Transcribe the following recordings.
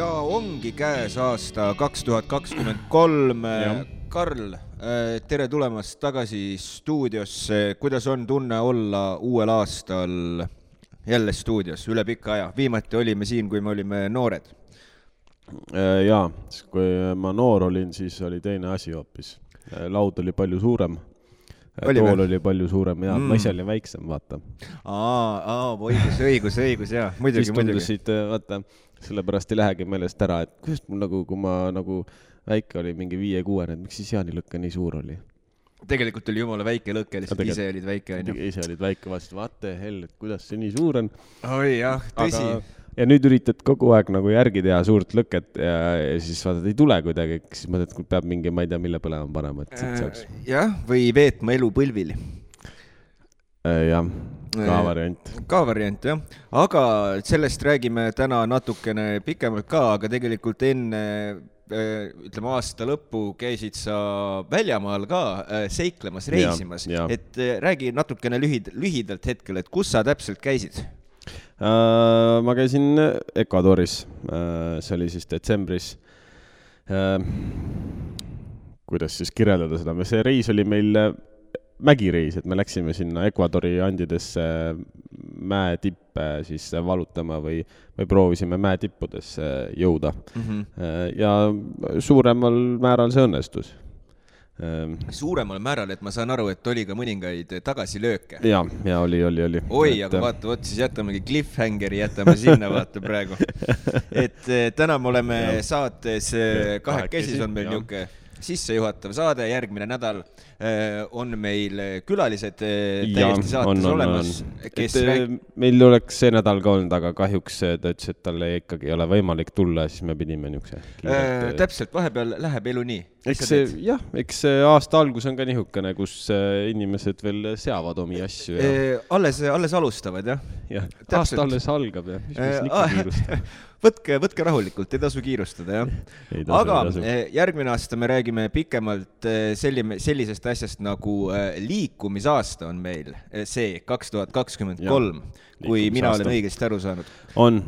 ja ongi käes aasta kaks tuhat kakskümmend kolm. Karl, tere tulemast tagasi stuudiosse. kuidas on tunne olla uuel aastal jälle stuudios üle pika aja? viimati olime siin, kui me olime noored. jaa, kui ma noor olin, siis oli teine asi hoopis. laud oli palju suurem tool oli palju suurem ja mm. ma ise olin väiksem, vaata. aa, aa, õigus, õigus, õigus, jaa, muidugi, siis tundusid, vaata, sellepärast ei lähegi meelest ära, et kuidas mul nagu, kui ma nagu väike olin, mingi viie-kuuene, et miks siis jaanilõkke nii suur oli? tegelikult oli jumala väike lõke, lihtsalt ise olid väike, onju. ise olid väike, vaatasid, vaata hell, et kuidas see nii suur on. oi jah, tõsi ja nüüd üritad kogu aeg nagu järgi teha suurt lõket ja, ja siis vaatad, ei tule kuidagi, siis mõtled, et peab mingi, ma ei tea, mille põlema panema, et siit saaks. Äh, jah, või veetma elu põlvili. Äh, jah, ka variant. ka variant jah, aga sellest räägime täna natukene pikemalt ka, aga tegelikult enne äh, ütleme aasta lõppu käisid sa väljamaal ka seiklemas, reisimas, et räägi natukene lühid, lühidalt hetkel, et kus sa täpselt käisid Äh, ma käisin Ecuadoris, äh, see oli siis detsembris. Äh, kuidas siis kirjeldada seda, see reis oli meil mägireis, et me läksime sinna Ecuadori andidesse mäetippe siis valutama või, või proovisime mäetippudesse jõuda mm. -hmm. ja suuremal määral see õnnestus suuremal määral, et ma saan aru, et oli ka mõningaid tagasilööke. ja, ja oli, oli, oli. oi, aga vaata, vot siis jätamegi cliffhangeri, jätame sinna vaata praegu. et eh, täna me oleme ja. saates eh, kahekesi, on meil niisugune sissejuhatav saade, järgmine nädal äh, on meil külalised äh, täiesti saates on, on, olemas, kes rääg-. meil oleks see nädal ka olnud, aga kahjuks ta ütles, et talle ikkagi ei ole võimalik tulla, siis me pidime niisuguse äh,. täpselt, vahepeal läheb elu nii. eks see, jah, eks see aasta algus on ka niisugune, kus inimesed veel seavad omi asju ja.... alles, alles alustavad, jah? jah, aasta alles algab, jah, mis me siin ikka kiirustame võtke, võtke rahulikult, ei tasu kiirustada, jah. aga eh, järgmine aasta me räägime pikemalt eh, selline, sellisest asjast nagu eh, liikumisaasta on meil see kaks tuhat kakskümmend kolm, kui mina olen õigesti aru saanud. on.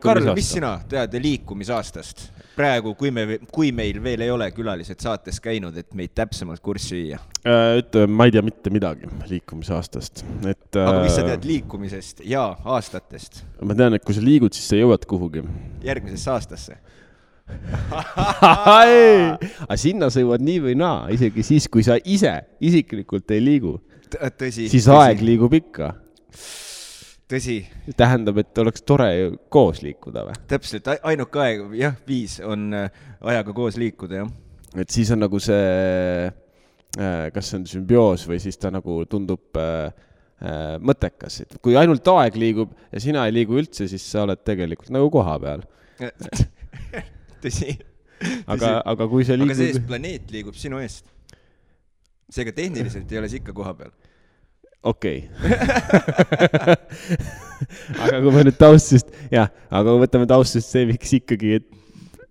Karl, mis sina tead liikumisaastast? praegu, kui me, kui meil veel ei ole külalised saates käinud, et meid täpsemalt kurssi viia? ütleme, ma ei tea mitte midagi liikumisaastast, et. aga mis sa tead liikumisest ja aastatest? ma tean, et kui sa liigud, siis sa jõuad kuhugi. järgmisesse aastasse aga sinna sa jõuad nii või naa, isegi siis, kui sa ise isiklikult ei liigu. tõsi. siis tõsi. aeg liigub ikka tõsi. tähendab, et oleks tore koos liikuda või? täpselt, ainuke aeg, jah, viis on äh, ajaga koos liikuda, jah. et siis on nagu see, äh, kas see on sümbioos või siis ta nagu tundub äh, äh, mõttekas, et kui ainult aeg liigub ja sina ei liigu üldse, siis sa oled tegelikult nagu kohapeal tõsi. aga, aga kui see liigub. aga see planeet liigub sinu eest. seega tehniliselt ei ole sa ikka kohapeal okei okay. aga kui me nüüd taustast, jah, aga kui võtame taustast see, miks ikkagi, et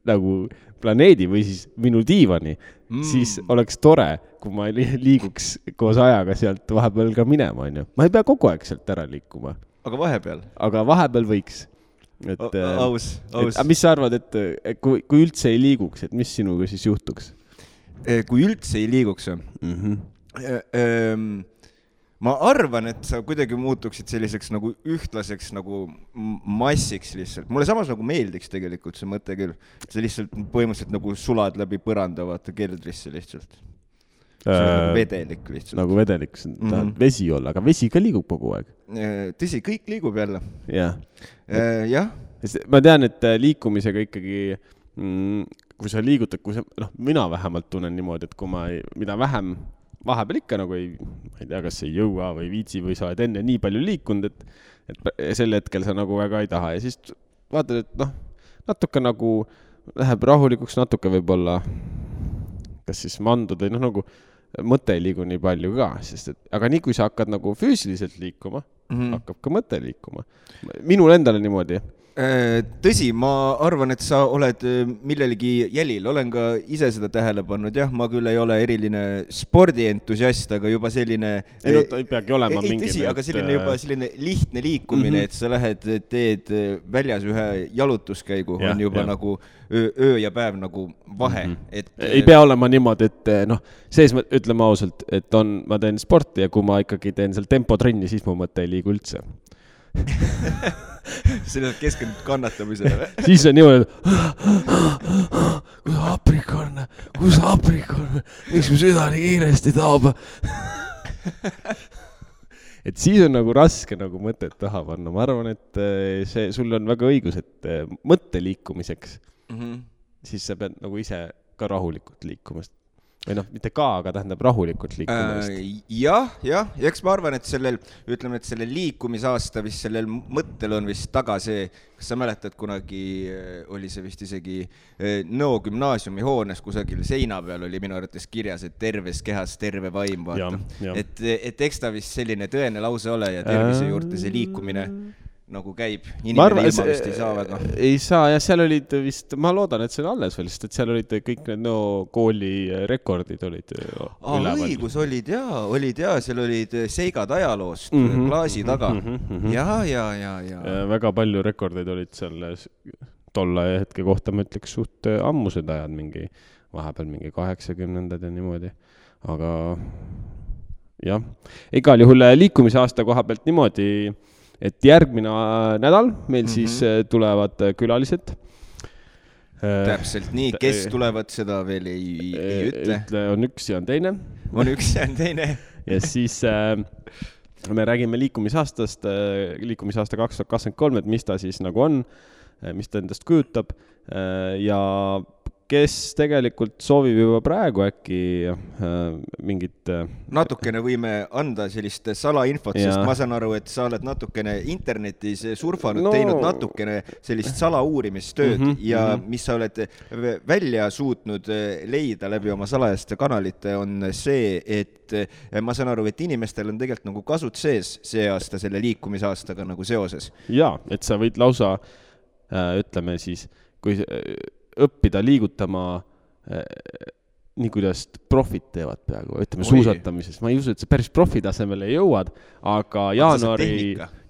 nagu planeedi või siis minu diivani mm., siis oleks tore, kui ma liiguks koos ajaga sealt vahepeal ka minema, onju. ma ei pea kogu aeg sealt ära liikuma. aga vahepeal? aga vahepeal võiks. et. Äh, aus, aus. mis sa arvad, et kui, kui üldse ei liiguks, et mis sinuga siis juhtuks? kui üldse ei liiguks mm? -hmm ma arvan, et sa kuidagi muutuksid selliseks nagu ühtlaseks nagu massiks lihtsalt. mulle samas nagu meeldiks tegelikult see mõte küll. sa lihtsalt põhimõtteliselt nagu sulad läbi põranda, vaata keldrisse lihtsalt. see on nagu vedelik lihtsalt. nagu vedelik, sa tahad mm -hmm. vesi olla, aga vesi ka liigub kogu aeg. Äh, tõsi, kõik liigub jälle. jah. Äh, jah. ma tean, et äh, liikumisega ikkagi mm, kui sa liigutad, kui sa, noh, mina vähemalt tunnen niimoodi, et kui ma, mida vähem vahepeal ikka nagu ei, ma ei tea, kas ei jõua või viitsi või sa oled enne nii palju liikunud, et, et sel hetkel sa nagu väga ei taha ja siis vaatad, et noh, natuke nagu läheb rahulikuks, natuke võib-olla kas siis mandud või noh, nagu mõte ei liigu nii palju ka, sest et, aga nii kui sa hakkad nagu füüsiliselt liikuma mm, -hmm. hakkab ka mõte liikuma. minul endal niimoodi Äh, tõsi, ma arvan, et sa oled äh, millelegi jälil, olen ka ise seda tähele pannud, jah, ma küll ei ole eriline spordientusiast, aga juba selline. ei no ta ei peagi olema ei, mingi. tõsi, aga selline juba selline lihtne liikumine mm, -hmm. et sa lähed, teed väljas ühe jalutuskäigu, on juba ja. nagu öö, öö ja päev nagu vahe mm, -hmm. et. ei pea olema niimoodi, et noh, sees, ütleme ausalt, et on, ma teen sporti ja kui ma ikkagi teen seal tempotrenni, siis mu mõte ei liigu üldse sa oled keskendunud kannatamisele siis on niimoodi, kus haprik on, kus haprik on, miks mu süda nii kiiresti taob? Et siis on nagu raske nagu mõtet taha panna, ma arvan, et eh, see, sul on väga õigus, et eh, mõtte liikumiseks mm, -hmm. siis sa pead nagu ise ka rahulikult liikuma, sest või noh, mitte ka, aga tähendab rahulikult liikumist äh,. jah, jah, ja eks ma arvan, et sellel, ütleme, et sellel liikumisaasta vist sellel mõttel on vist taga see, kas sa mäletad, kunagi äh, oli see vist isegi äh, Nõo gümnaasiumi hoones kusagil seina peal oli minu arvates kirjas, et terves kehas terve vaim, vaata. et, et eks ta vist selline tõene lause ole ja tervise juurde see liikumine nagu käib, inimene ilma vist ei saa väga. ei saa jah, seal olid vist, ma loodan, et see on alles veel, sest et seal olid kõik need no kooli rekordid olid ah,. õigus, olid jaa, olid jaa, seal olid seigad ajaloost mm -hmm, klaasi taga mm. -hmm, mm -hmm. ja, ja, ja, ja. väga palju rekordeid olid seal tolle hetke kohta, ma ütleks suht ammused ajad, mingi vahepeal mingi kaheksakümnendad ja niimoodi, aga jah, igal juhul liikumisaasta koha pealt niimoodi et järgmine äh, nädal meil mm -hmm. siis äh, tulevad äh, külalised. täpselt nii, kes tulevad, seda veel ei, ei ütle. ütle, on üks ja on teine. on üks ja on teine ja siis äh, me räägime liikumisaastast, liikumisaasta kaks tuhat kakskümmend kolm, et mis ta siis nagu on, mis ta endast kujutab ja kes tegelikult soovib juba praegu äkki äh, mingit äh, natukene võime anda sellist salainfot, sest ma saan aru, et sa oled natukene internetis surfanud no., teinud natukene sellist salauurimistööd mm -hmm, ja mm -hmm. mis sa oled välja suutnud äh, leida läbi oma salajaste kanalite, on see, et äh, ma saan aru, et inimestel on tegelikult nagu kasud sees see aasta selle liikumisaastaga nagu seoses. jaa, et sa võid lausa äh, ütleme siis, kui õppida liigutama eh, nii, kuidas profid teevad peaaegu, ütleme Oi. suusatamises, ma ei usu, et sa päris profi tasemele jõuad, aga jaanuari,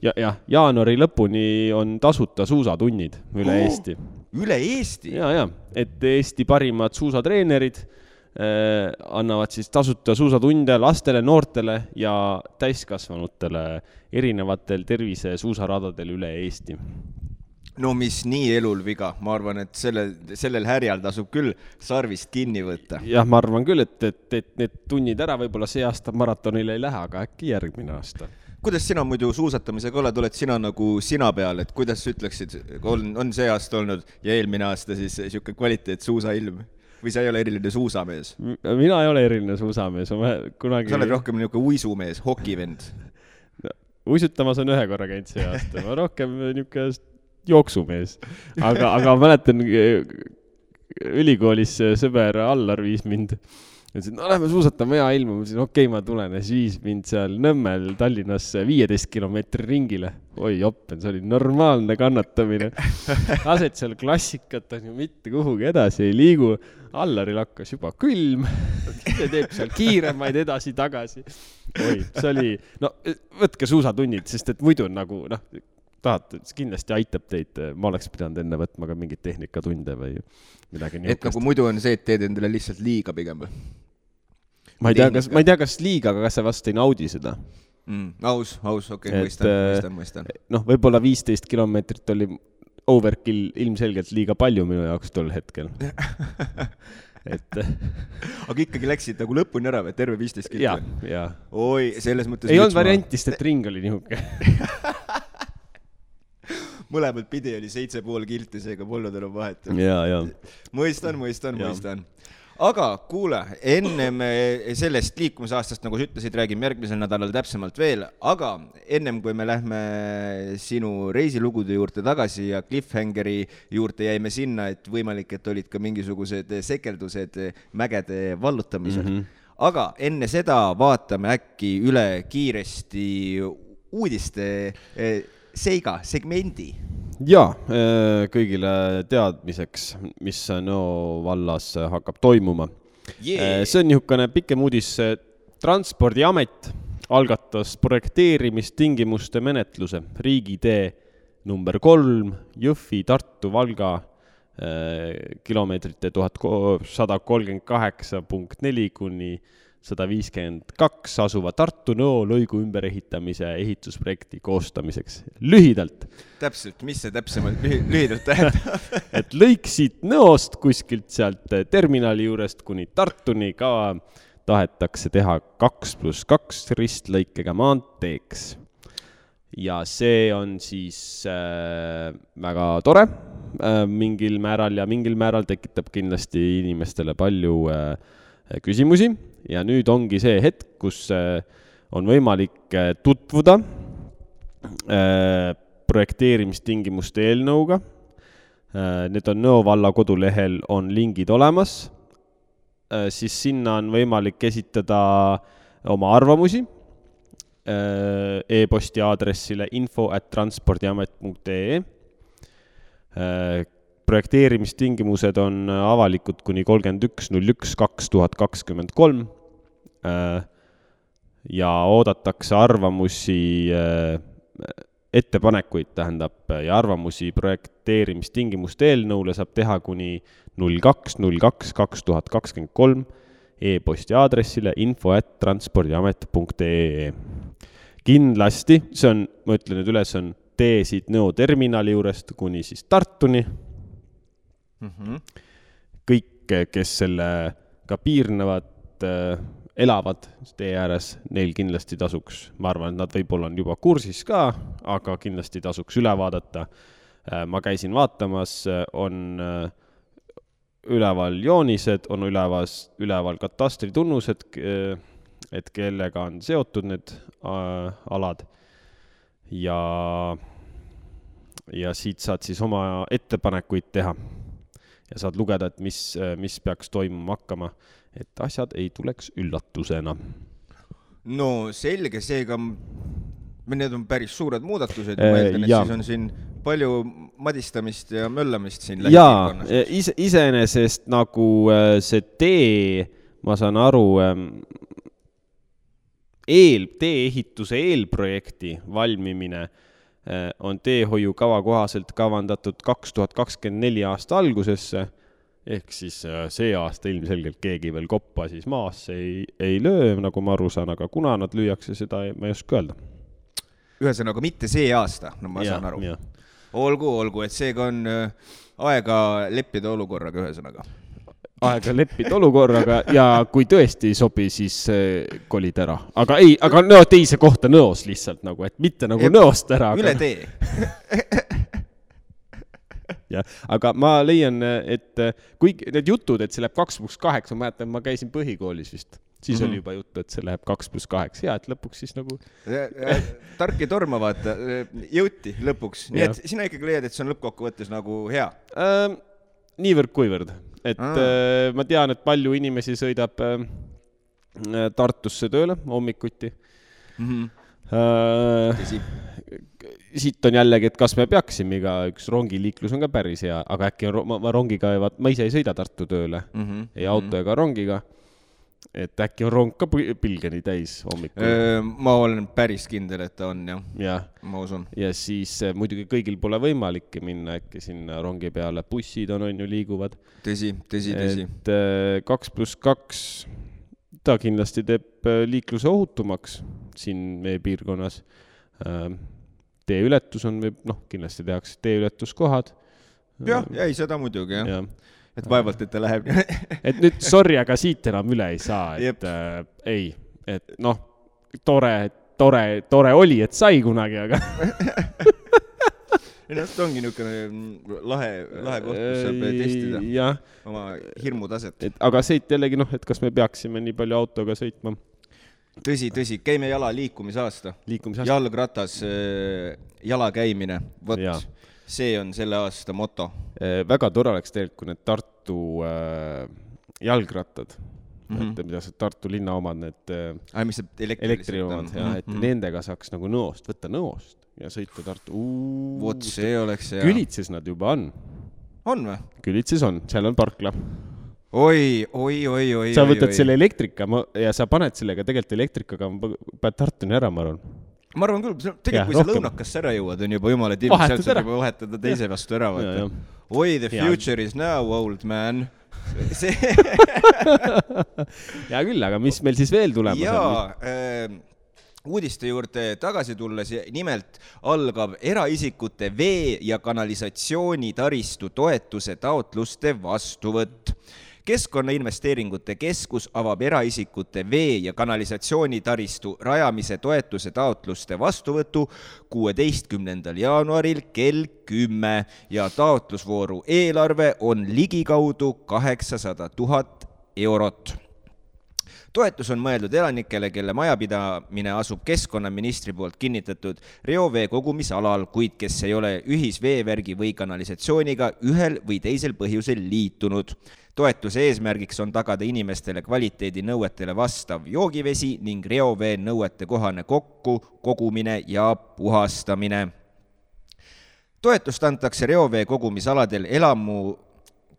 ja, jah, jaanuari lõpuni on tasuta suusatunnid üle oh, Eesti. üle Eesti? ja, ja, et Eesti parimad suusatreenerid äh, annavad siis tasuta suusatunde lastele, noortele ja täiskasvanutele erinevatel tervisesuusaradadel üle Eesti no mis nii elul viga, ma arvan, et selle, sellel härjal tasub küll sarvist kinni võtta. jah, ma arvan küll, et, et, et need tunnid ära võib-olla see aasta maratonile ei lähe, aga äkki järgmine aasta. kuidas sina muidu suusatamisega oled, oled sina nagu sina peal, et kuidas sa ütleksid, on, on see aasta olnud ja eelmine aasta siis niisugune kvaliteetsuusailm? või sa ei ole eriline suusamees? mina ei ole eriline suusamees, ma kunagi. sa oled rohkem niisugune uisumees, hokivend no,. uisutamas on ühe korra käinud see aasta, ma rohkem niisugune jooksumees. aga, aga mäletan ülikoolis sõber Allar viis mind ütles, et no lähme suusatame, hea ilm, ma ütlesin okei okay,, ma tulen ja siis viis mind seal Nõmmel Tallinnas viieteist kilomeetri ringile. oi joppen, see oli normaalne kannatamine. lased seal klassikat, on ju, mitte kuhugi edasi ei liigu. Allaril hakkas juba külm, ta teeb seal kiiremaid edasi-tagasi. oi, see oli, no võtke suusatunnid, sest et muidu nagu noh, tahate, see kindlasti aitab teid, ma oleks pidanud enne võtma ka mingeid tehnikatunde või midagi niisugust. et nagu muidu on see, et teed endale lihtsalt liiga pigem või? ma ei tea, kas, ma ei tea, kas liiga, aga kas sa vast ei naudi seda mm,? aus, aus, okei okay,, mõistan, äh, mõistan, mõistan. noh, võib-olla viisteist kilomeetrit oli overkill ilmselgelt liiga palju minu jaoks tol hetkel et aga ikkagi läksid nagu lõpuni ära või, terve viisteist jaa. oi, selles mõttes ei olnud varianti, sest et ring oli niisugune mõlemat pidi oli seitse pool kilti, seega polnud enam vahet. ja, ja. mõistan, mõistan, mõistan aga kuule, ennem sellest liikumisaastast, nagu sa ütlesid, räägime järgmisel nädalal täpsemalt veel, aga ennem kui me lähme sinu reisilugude juurde tagasi ja cliffhangeri juurde jäime sinna, et võimalik, et olid ka mingisugused sekeldused mägede vallutamisel mm. -hmm. aga enne seda vaatame äkki üle kiiresti uudiste seiga segmendi ja äh, kõigile teadmiseks, mis Nõo vallas hakkab toimuma yeah. see on niisugune pikem uudis. transpordiamet algatas projekteerimistingimuste menetluse riigitee number kolm Jõhvi, Tartu, Valga äh, kilomeetrite tuhat sada kolmkümmend kaheksa punkt neli kuni sada viiskümmend kaks asuva Tartu-Nõo lõigu ümberehitamise ehitusprojekti koostamiseks. lühidalt. täpselt, mis see täpsemalt lühi, lühidalt tähendab et lõik siit Nõost kuskilt sealt terminali juurest kuni Tartuni ka tahetakse teha kaks pluss kaks ristlõikega maanteeks. ja see on siis äh, väga tore äh, mingil määral ja mingil määral tekitab kindlasti inimestele palju äh, küsimusi ja nüüd ongi see hetk, kus äh, on võimalik äh, tutvuda äh, projekteerimistingimuste eelnõuga. Need on Nõo valla kodulehel, on lingid olemas. siis sinna on võimalik esitada oma arvamusi e-posti aadressile info at transpordiamet.ee projekteerimistingimused on avalikud kuni kolmkümmend üks, null üks, kaks tuhat kakskümmend kolm. Äh, ja oodatakse arvamusi, äh, ettepanekuid, tähendab, ja arvamusi projekteerimistingimuste eelnõule saab teha kuni null kaks, null kaks, kaks tuhat kakskümmend kolm e-posti aadressile info at transpordiamet.ee. kindlasti, see on, ma ütlen nüüd üle, see on tee siit Nõo terminali juurest kuni siis Tartuni mm. -hmm. kõik, kes sellega piirnevad äh,, elavad tee ääres, neil kindlasti tasuks, ma arvan, et nad võib-olla on juba kursis ka, aga kindlasti tasuks üle vaadata äh,. ma käisin vaatamas, on äh, üleval joonised, on ülevas, üleval katastritunnused, et kellega on seotud need äh, alad ja, ja siit saad siis oma ettepanekuid teha ja saad lugeda, et mis, mis peaks toimuma hakkama, et asjad ei tuleks üllatusena. no selge, seega need on päris suured muudatused, ma eeldan, et ja. siis on siin palju madistamist ja möllamist siin jaa, ise, iseenesest nagu äh, see tee, ma saan aru, ähm, eel, tee-ehituse eelprojekti valmimine Äh, on teehoiukava kohaselt kavandatud kaks tuhat kakskümmend neli aasta algusesse, ehk siis äh, see aasta ilmselgelt keegi veel koppa siis maasse ei, ei löö, nagu ma aru saan, aga kuna nad lüüakse, seda ei, ma ei oska öelda. ühesõnaga, mitte see aasta, no ma ja, saan aru. olgu, olgu, et seega on äh, aega leppida olukorraga, ühesõnaga aega leppida olukorraga ja kui tõesti ei sobi, siis kolid ära. aga ei, aga no teise kohta Nõos lihtsalt nagu, et mitte nagu Jep, Nõost ära. üle tee jah, aga ma leian, et kui need jutud, et see läheb kaks pluss kaheksa, ma mäletan, ma käisin põhikoolis vist siis mm -hmm. oli juba juttu, et see läheb kaks pluss kaheksa, hea, et lõpuks siis nagu tark ei torma, vaata, jõuti lõpuks, nii et sina ikkagi leiad, et see on lõppkokkuvõttes nagu hea ähm,? Niivõrd-kuivõrd et äh, ma tean, et palju inimesi sõidab äh, Tartusse tööle hommikuti mm. -hmm. Äh, siit on jällegi, et kas me peaksime igaüks, rongiliiklus on ka päris hea, aga äkki on, ma, ma rongiga, vaat ma ise ei sõida Tartu tööle mm, -hmm. ei auto mm -hmm. ega rongiga et äkki on rong ka pilgeni täis hommikul? ma olen päris kindel, et ta on jah ja. ma usun. ja siis äh, muidugi kõigil pole võimalik minna äkki sinna rongi peale, bussid on, on ju, liiguvad. tõsi, tõsi, tõsi. et äh, kaks pluss kaks, ta kindlasti teeb äh, liikluse ohutumaks siin meie piirkonnas. teeületus on, noh, kindlasti tehakse teeületuskohad. jah, ei seda muidugi jah ja et vaevalt, et ta läheb et nüüd sorry, aga siit enam üle ei saa, et äh, ei, et noh, tore, tore, tore oli, et sai kunagi, aga ei noh, see ongi niisugune mm, lahe, lahe koht, kus saab testida oma hirmutaset. et aga siit jällegi noh, et kas me peaksime nii palju autoga sõitma tõsi, tõsi, käime jala liikumisaasta. liikumisaasta. jalgratas, äh, jala käimine, vot see on selle aasta moto. väga tore oleks tegelikult, kui need Tartu äh, jalgrattad mm, mm, -hmm. et mida sa Tartu linna omad, need äh, see elektri omad ja et mm -hmm. nendega saaks nagu Nõost, võtta Nõost ja sõita Tartu. vot see oleks hea. Külitsis nad juba on. on või? Külitsis on, seal on parkla oi, oi, oi, oi. sa võtad oi, selle elektrika ja sa paned sellega tegelikult elektrikaga, paned Tartuni ära, ma arvan ma arvan küll, tegelikult kui sa lõunakasse ära jõuad, on juba jumala timm, sealt saab juba vahetada teise vastu ära, vaata. oi, the future ja. is now, old man see hea küll, aga mis meil siis veel tulemas on? Äh, uudiste juurde tagasi tulles, nimelt algab eraisikute vee- ja kanalisatsioonitaristu toetuse taotluste vastuvõtt keskkonnainvesteeringute Keskus avab eraisikute vee- ja kanalisatsioonitaristu rajamise toetuse taotluste vastuvõtu kuueteistkümnendal jaanuaril kell kümme ja taotlusvooru eelarve on ligikaudu kaheksasada tuhat eurot toetus on mõeldud elanikele, kelle majapidamine asub keskkonnaministri poolt kinnitatud reovee kogumisalal, kuid kes ei ole ühisveevärgi või kanalisatsiooniga ühel või teisel põhjusel liitunud. toetuse eesmärgiks on tagada inimestele kvaliteedinõuetele vastav joogivesi ning reovee nõuete kohane kokku, kogumine ja puhastamine toetust antakse reovee kogumisaladel elamu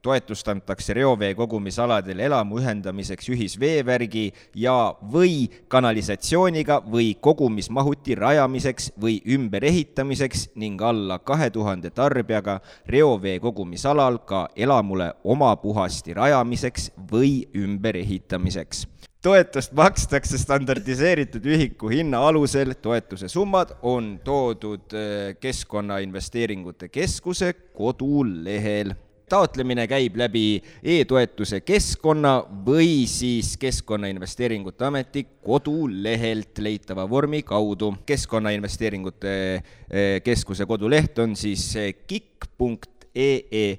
toetust antakse reovee kogumisaladel elamu ühendamiseks ühisveevärgi ja või kanalisatsiooniga või kogumismahuti rajamiseks või ümberehitamiseks ning alla kahe tuhande tarbijaga reovee kogumisalal ka elamule omapuhasti rajamiseks või ümberehitamiseks. Toetust makstakse standardiseeritud ühiku hinna alusel, toetuse summad on toodud äh, Keskkonnainvesteeringute Keskuse kodulehel taotlemine käib läbi e-toetuse keskkonna või siis Keskkonnainvesteeringute Ameti kodulehelt leitava vormi kaudu. keskkonnainvesteeringute eh, keskuse koduleht on siis eh, kik.ee,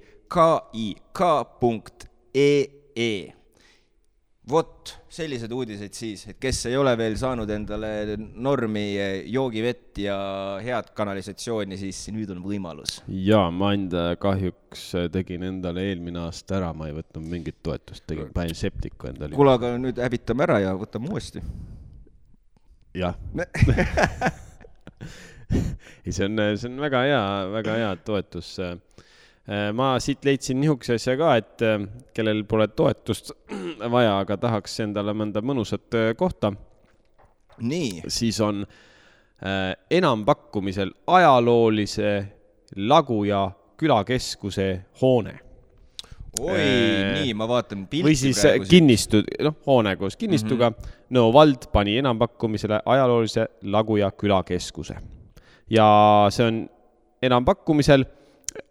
kik.ee vot, sellised uudised siis, et kes ei ole veel saanud endale normi joogivett ja head kanalisatsiooni, siis nüüd on võimalus. jaa, ma enda kahjuks tegin endale eelmine aasta ära, ma ei võtnud mingit toetust, tegin, panin septiku endale. kuule, aga nüüd hävitame ära ja võtame uuesti. jah ei, see on, see on väga hea, väga hea toetus ma siit leidsin nihukese asja ka, et äh, kellel pole toetust vaja, aga tahaks endale mõnda mõnusat äh, kohta. siis on äh, enampakkumisel ajaloolise Laguja külakeskuse hoone. oi äh,, nii, ma vaatan pilti või siis kinnistu, noh, hoone koos kinnistuga mm. -hmm. Nõo vald pani enampakkumisele ajaloolise Laguja külakeskuse. ja see on enampakkumisel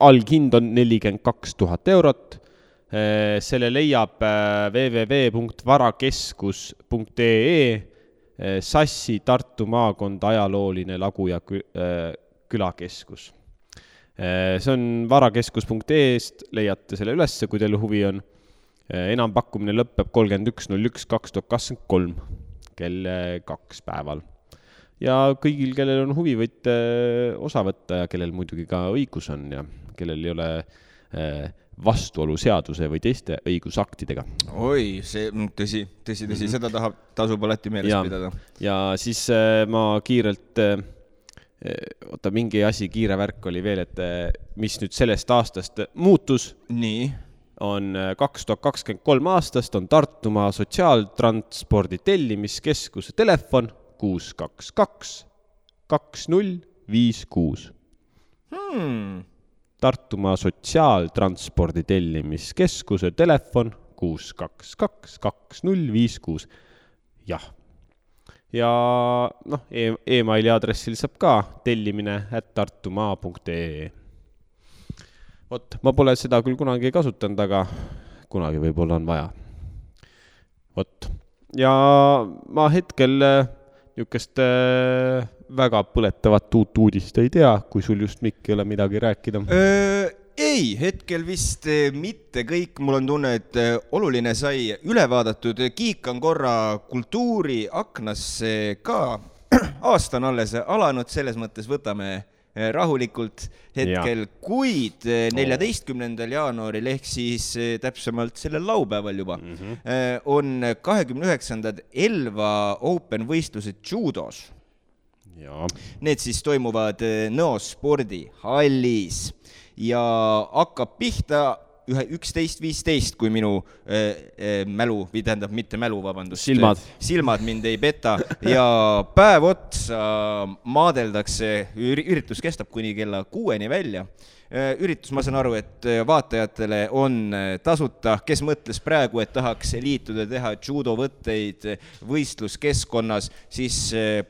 alghind on nelikümmend kaks tuhat eurot. Äh, selle leiab äh, www.varakeskus.ee äh, Sassi Tartu maakond ajalooline lagu ja külakeskus. see on varakeskus.ee-st, leiate selle ülesse, kui teil huvi on. enampakkumine lõpeb kolmkümmend üks null üks kaks tuhat kakskümmend kolm kell kaks päeval ja kõigil, kellel on huvi, võite osa võtta ja kellel muidugi ka õigus on ja kellel ei ole äh, vastuolu seaduse või teiste õigusaktidega. oi, see, mm, tõsi, tõsi, tõsi mm, -hmm. seda tahab, tasub alati meeles ja, pidada. ja siis äh, ma kiirelt oota, mingi asi, kiire värk oli veel, et mis nüüd sellest aastast muutus. nii on kaks tuhat kakskümmend kolm aastast on Tartumaa Sotsiaaltranspordi tellimiskeskuse telefon kuus, kaks, kaks, kaks, null, viis, kuus. Hmm. Tartumaa Sotsiaaltranspordi tellimiskeskuse telefon kuus, kaks, kaks, kaks, null, viis, kuus. jah. ja noh e, emaili aadressil saab ka tellimine at tartumaa.ee. vot, ma pole seda küll kunagi kasutanud, aga kunagi võib-olla on vaja. vot, ja ma hetkel niisugust äh, väga põletavat uut uudist ei tea, kui sul just, Mikk, ei ole midagi rääkida? ei, hetkel vist äh, mitte kõik, mul on tunne, et äh, oluline sai üle vaadatud, kiikan korra kultuuri aknasse ka. aasta on alles alanud, selles mõttes võtame rahulikult hetkel, kuid neljateistkümnendal jaanuaril ehk siis eh, täpsemalt sellel laupäeval juba mm -hmm. on kahekümne üheksandad Elva Open võistlused judos. Need siis toimuvad Nõo spordihallis ja hakkab pihta ühe, üksteist, viisteist, kui minu äh, äh, mälu või tähendab, mitte mälu, vabandust. silmad. silmad mind ei peta ja päev otsa maadeldakse, üritus kestab kuni kella kuueni välja Äh, üritus, ma saan aru, et äh, vaatajatele on äh, tasuta, kes mõtles praegu, et tahaks liituda, teha judovõtteid võistluskeskkonnas, siis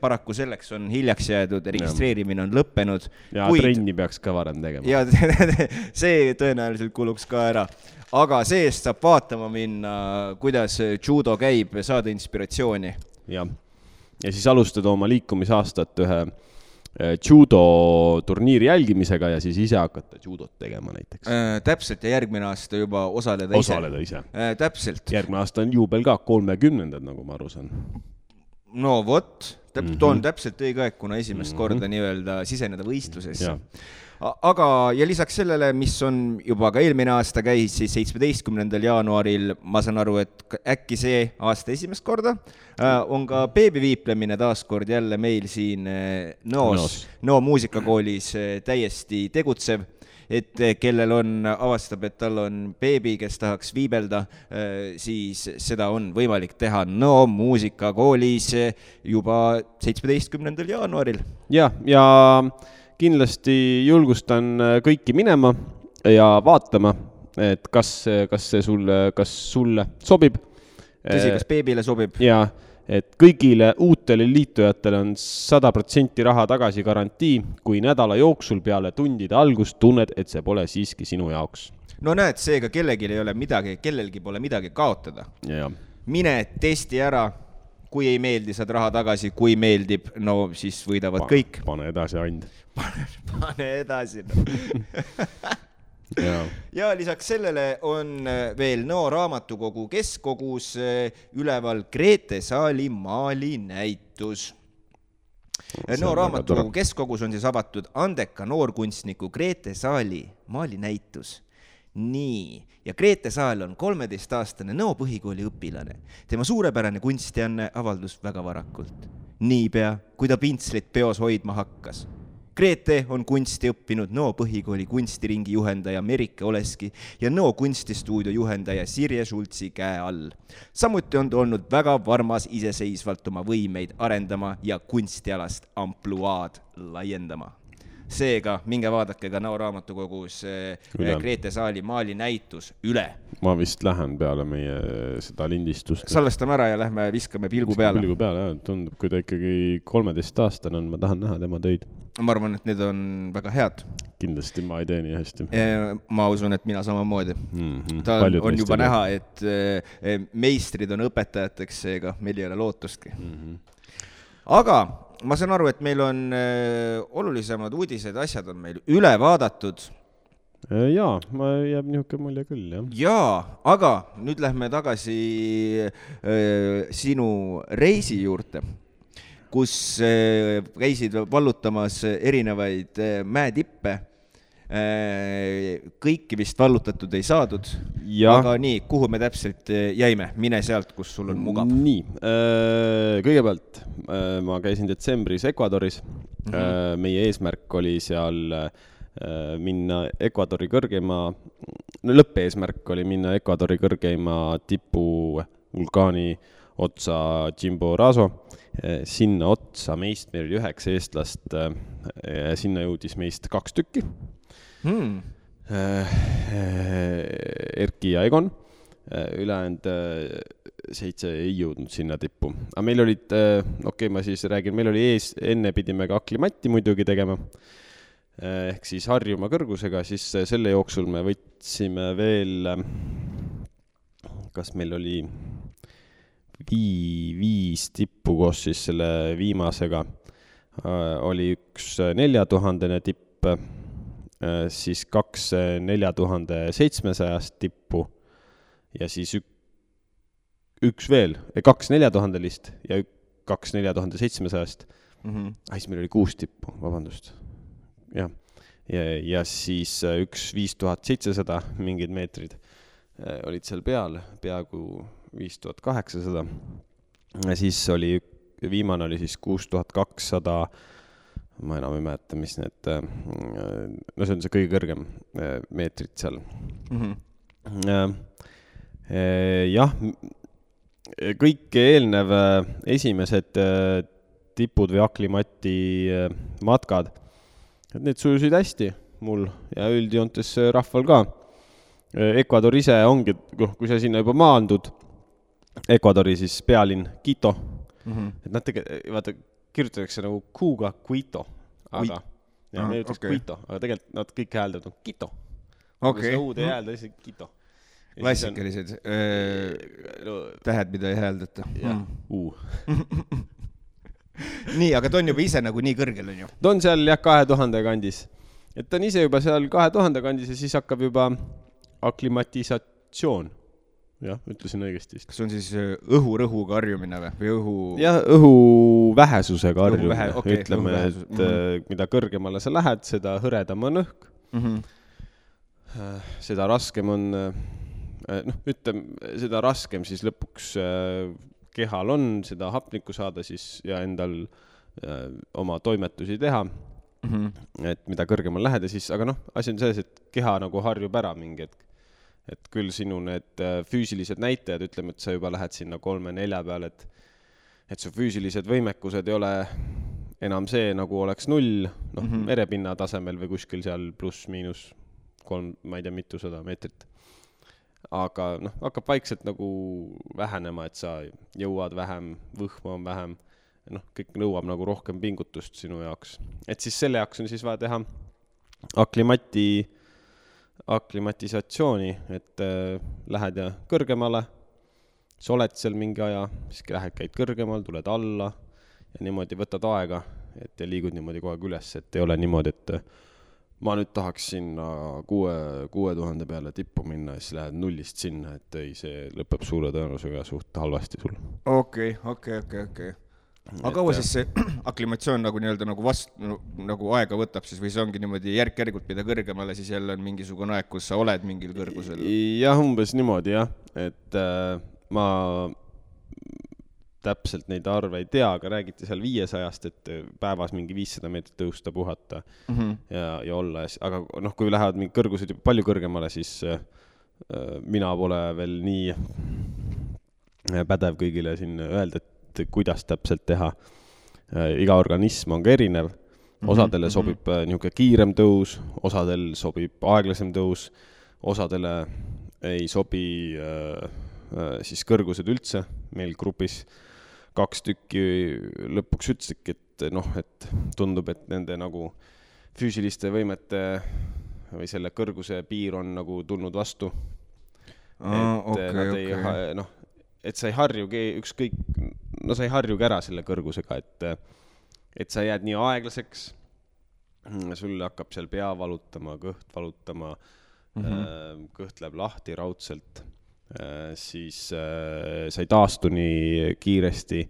paraku selleks on hiljaks jäädud, registreerimine on lõppenud. ja Kuid... trenni peaks ka varem tegema. ja see tõenäoliselt kuluks ka ära aga see-eest saab vaatama minna, kuidas judo käib, saada inspiratsiooni. jah, ja siis alustada oma liikumisaastat ühe Äh, judo turniiri jälgimisega ja siis ise hakata judot tegema näiteks äh,. täpselt ja järgmine aasta juba osaleda ise. osaleda ise äh,. täpselt. järgmine aasta on juubel ka, kolmekümnendad, nagu ma aru saan. no vot, täp- mm, -hmm. toon täpselt õige aeg, kuna esimest mm -hmm. korda nii-öelda siseneda võistlusesse aga, ja lisaks sellele, mis on juba ka eelmine aasta käis, siis seitsmeteistkümnendal jaanuaril, ma saan aru, et äkki see aasta esimest korda äh, on ka beebiviiplemine taaskord jälle meil siin äh, Nõos, Nõo muusikakoolis äh, täiesti tegutsev et kellel on, avastab, et tal on beebi, kes tahaks viibelda, siis seda on võimalik teha Nõo muusikakoolis juba seitsmeteistkümnendal jaanuaril. ja, ja kindlasti julgustan äh, kõiki minema ja vaatama, et kas, kas see sulle, kas sulle sobib. tõsi, kas beebile sobib? jaa, et kõigile uutele liitujatele on sada protsenti raha tagasi garantii, kui nädala jooksul peale tundide algust tunned, et see pole siiski sinu jaoks. no näed, seega kellelgi ei ole midagi, kellelgi pole midagi kaotada. mine testi ära kui ei meeldi, saad raha tagasi, kui meeldib, no siis võidavad pa, kõik. pane edasi, And. pane, edasi no. ja. ja lisaks sellele on äh, veel Nõo raamatukogu keskkogus äh, üleval Grete Saali maalinäitus Nõo raamatukogu keskkogus on siis avatud andeka noorkunstniku Grete Saali maalinäitus nii, ja Grete Saal on kolmeteistaastane Nõo põhikooli õpilane. tema suurepärane kunstianne avaldus väga varakult, niipea kui ta pintslit peos hoidma hakkas. Grete on kunsti õppinud Nõo põhikooli kunstiringi juhendaja Merike Oleski ja Nõo kunstistuudio juhendaja Sirje Schultzi käe all. samuti on ta olnud väga varmas iseseisvalt oma võimeid arendama ja kunstialast ampluaad laiendama seega minge vaadake ka Nõo raamatukogus üle. Grete Saali maalinäitus üle. ma vist lähen peale meie seda lindistust. salvestame ära ja lähme viskame pilgu peale. pilgu peale jah, tundub, kui ta ikkagi kolmeteistaastane on, ma tahan näha tema töid. ma arvan, et need on väga head. kindlasti ma ei tee nii hästi. ma usun, et mina samamoodi mm. -hmm. ta on, on juba näha, et eh, meistrid on õpetajateks, seega meil ei ole lootustki mm. -hmm. aga ma saan aru, et meil on äh, olulisemad uudised, asjad on meil üle vaadatud. Äh, jaa, ma, jääb niisugune mulje küll, jah. jaa, aga nüüd lähme tagasi äh, sinu reisi juurde, kus äh, käisid vallutamas erinevaid mäetippe kõiki vist vallutatud ei saadud, aga nii, kuhu me täpselt äh, jäime, mine sealt, kus sul on mugav. nii, äh, kõigepealt ma käisin detsembris Ecuadoris mm. -hmm. meie eesmärk oli seal minna Ecuadori kõrgeima, no lõppeesmärk oli minna Ecuadori kõrgeima tipu vulkaani otsa Chimborazo. sinna otsa meist, meil oli üheksa eestlast, sinna jõudis meist kaks tükki hmm.. Erki ja Egon, äh, ülejäänud seitse ei jõudnud sinna tippu. aga meil olid, okei okay,, ma siis räägin, meil oli ees, enne pidime ka aklimatti muidugi tegema, ehk siis harjuma kõrgusega, siis selle jooksul me võtsime veel, kas meil oli vii-, viis tippu koos siis selle viimasega, oli üks neljatuhandene tipp. Äh, siis kaks äh, nelja tuhande seitsmesajast tippu ja siis ük-, üks veel, kaks neljatuhandelist ja ük-, kaks nelja tuhande seitsmesajast mm. -hmm. ah, siis meil oli kuus tippu, vabandust. jah. ja, ja siis äh, üks viis tuhat seitsesada mingid meetrid äh, olid seal peal, peaaegu viis tuhat kaheksasada. siis oli, viimane oli siis kuus tuhat kakssada, ma enam ei mäleta, mis need, no see on see kõige kõrgem meetrit seal mm. -hmm. jah, kõik eelnev esimesed tipud või aklimati matkad, need sujusid hästi mul ja üldjoontes rahval ka. Ecuador ise ongi, noh, kui sa sinna juba maandud, Ecuadori siis pealinn Quito mm, -hmm. et nad tegelikult, vaata, kirjutatakse nagu Q-ga Quito, aga ja ah, me ütleks okay. Quito, aga tegelikult nad kõik hääldavad nagu Quito. Seda U-d ei häälda, lihtsalt Quito. klassikalised on... no, tähed, mida ei hääldata. jah mm., U nii, aga ta on juba ise nagu nii kõrgel, on ju? ta on seal jah, kahe tuhande kandis. et ta on ise juba seal kahe tuhande kandis ja siis hakkab juba aklimatisatsioon jah, ütlesin õigesti vist. kas see on siis äh, õhurõhuga harjumine või, või õhu? jah, õhu vähesusega harjumine vähe, okay,, ütleme, et mm -hmm. mida kõrgemale sa lähed, seda hõredam on õhk mm. -hmm. seda raskem on, noh, ütleme, seda raskem siis lõpuks kehal on seda hapnikku saada siis ja endal oma toimetusi teha mm. -hmm. et mida kõrgemal lähed ja siis, aga noh, asi on selles, et keha nagu harjub ära mingi hetk et küll sinu need äh, füüsilised näitajad, ütleme, et sa juba lähed sinna kolme-nelja peale, et et su füüsilised võimekused ei ole enam see, nagu oleks null, noh mm -hmm. merepinna tasemel või kuskil seal pluss-miinus kolm, ma ei tea, mitusada meetrit. aga noh, hakkab vaikselt nagu vähenema, et sa jõuad vähem, võhma on vähem, noh, kõik nõuab nagu rohkem pingutust sinu jaoks. et siis selle jaoks on siis vaja teha aklimati aklimatisatsiooni, et äh, lähed ja kõrgemale, sa oled seal mingi aja, siis lähed, käid kõrgemal, tuled alla ja niimoodi võtad aega, et ja liigud niimoodi kogu aeg üles, et ei ole niimoodi, et äh, ma nüüd tahaks sinna kuue, kuue tuhande peale tippu minna ja siis lähed nullist sinna, et ei, see lõpeb suure tõenäosusega suht halvasti sul. okei, okei, okei, okei aga kaua siis see aklimatsioon nagu nii-öelda nagu vastu, nagu aega võtab siis või see ongi niimoodi järk-järgult, mida kõrgemale, siis jälle on mingisugune aeg, kus sa oled mingil kõrgusel? jah, umbes niimoodi jah, et äh, ma täpselt neid arve ei tea, aga räägiti seal viiesajast, et päevas mingi viissada meetrit tõusta, puhata mm -hmm. ja, ja olla, aga noh, kui lähevad mingid kõrgused juba palju kõrgemale, siis äh, mina pole veel nii pädev kõigile siin öelda, et et kuidas täpselt teha. Äh, iga organism on ka erinev, mhm, osadele mm -hmm. sobib äh, niisugune kiirem tõus, osadel sobib aeglasem tõus, osadele ei sobi äh, äh, siis kõrgused üldse, meil grupis kaks tükki lõpuks ütlesidki, et noh, et tundub, et nende nagu füüsiliste võimete või selle kõrguse piir on nagu tulnud vastu. Et okay, nad ei okay., noh, et sa ei harjugi ükskõik, no sa ei harjugi ära selle kõrgusega, et, et sa jääd nii aeglaseks, sul hakkab seal pea valutama, kõht valutama mm, -hmm. kõht läheb lahti raudselt, siis sa ei taastu nii kiiresti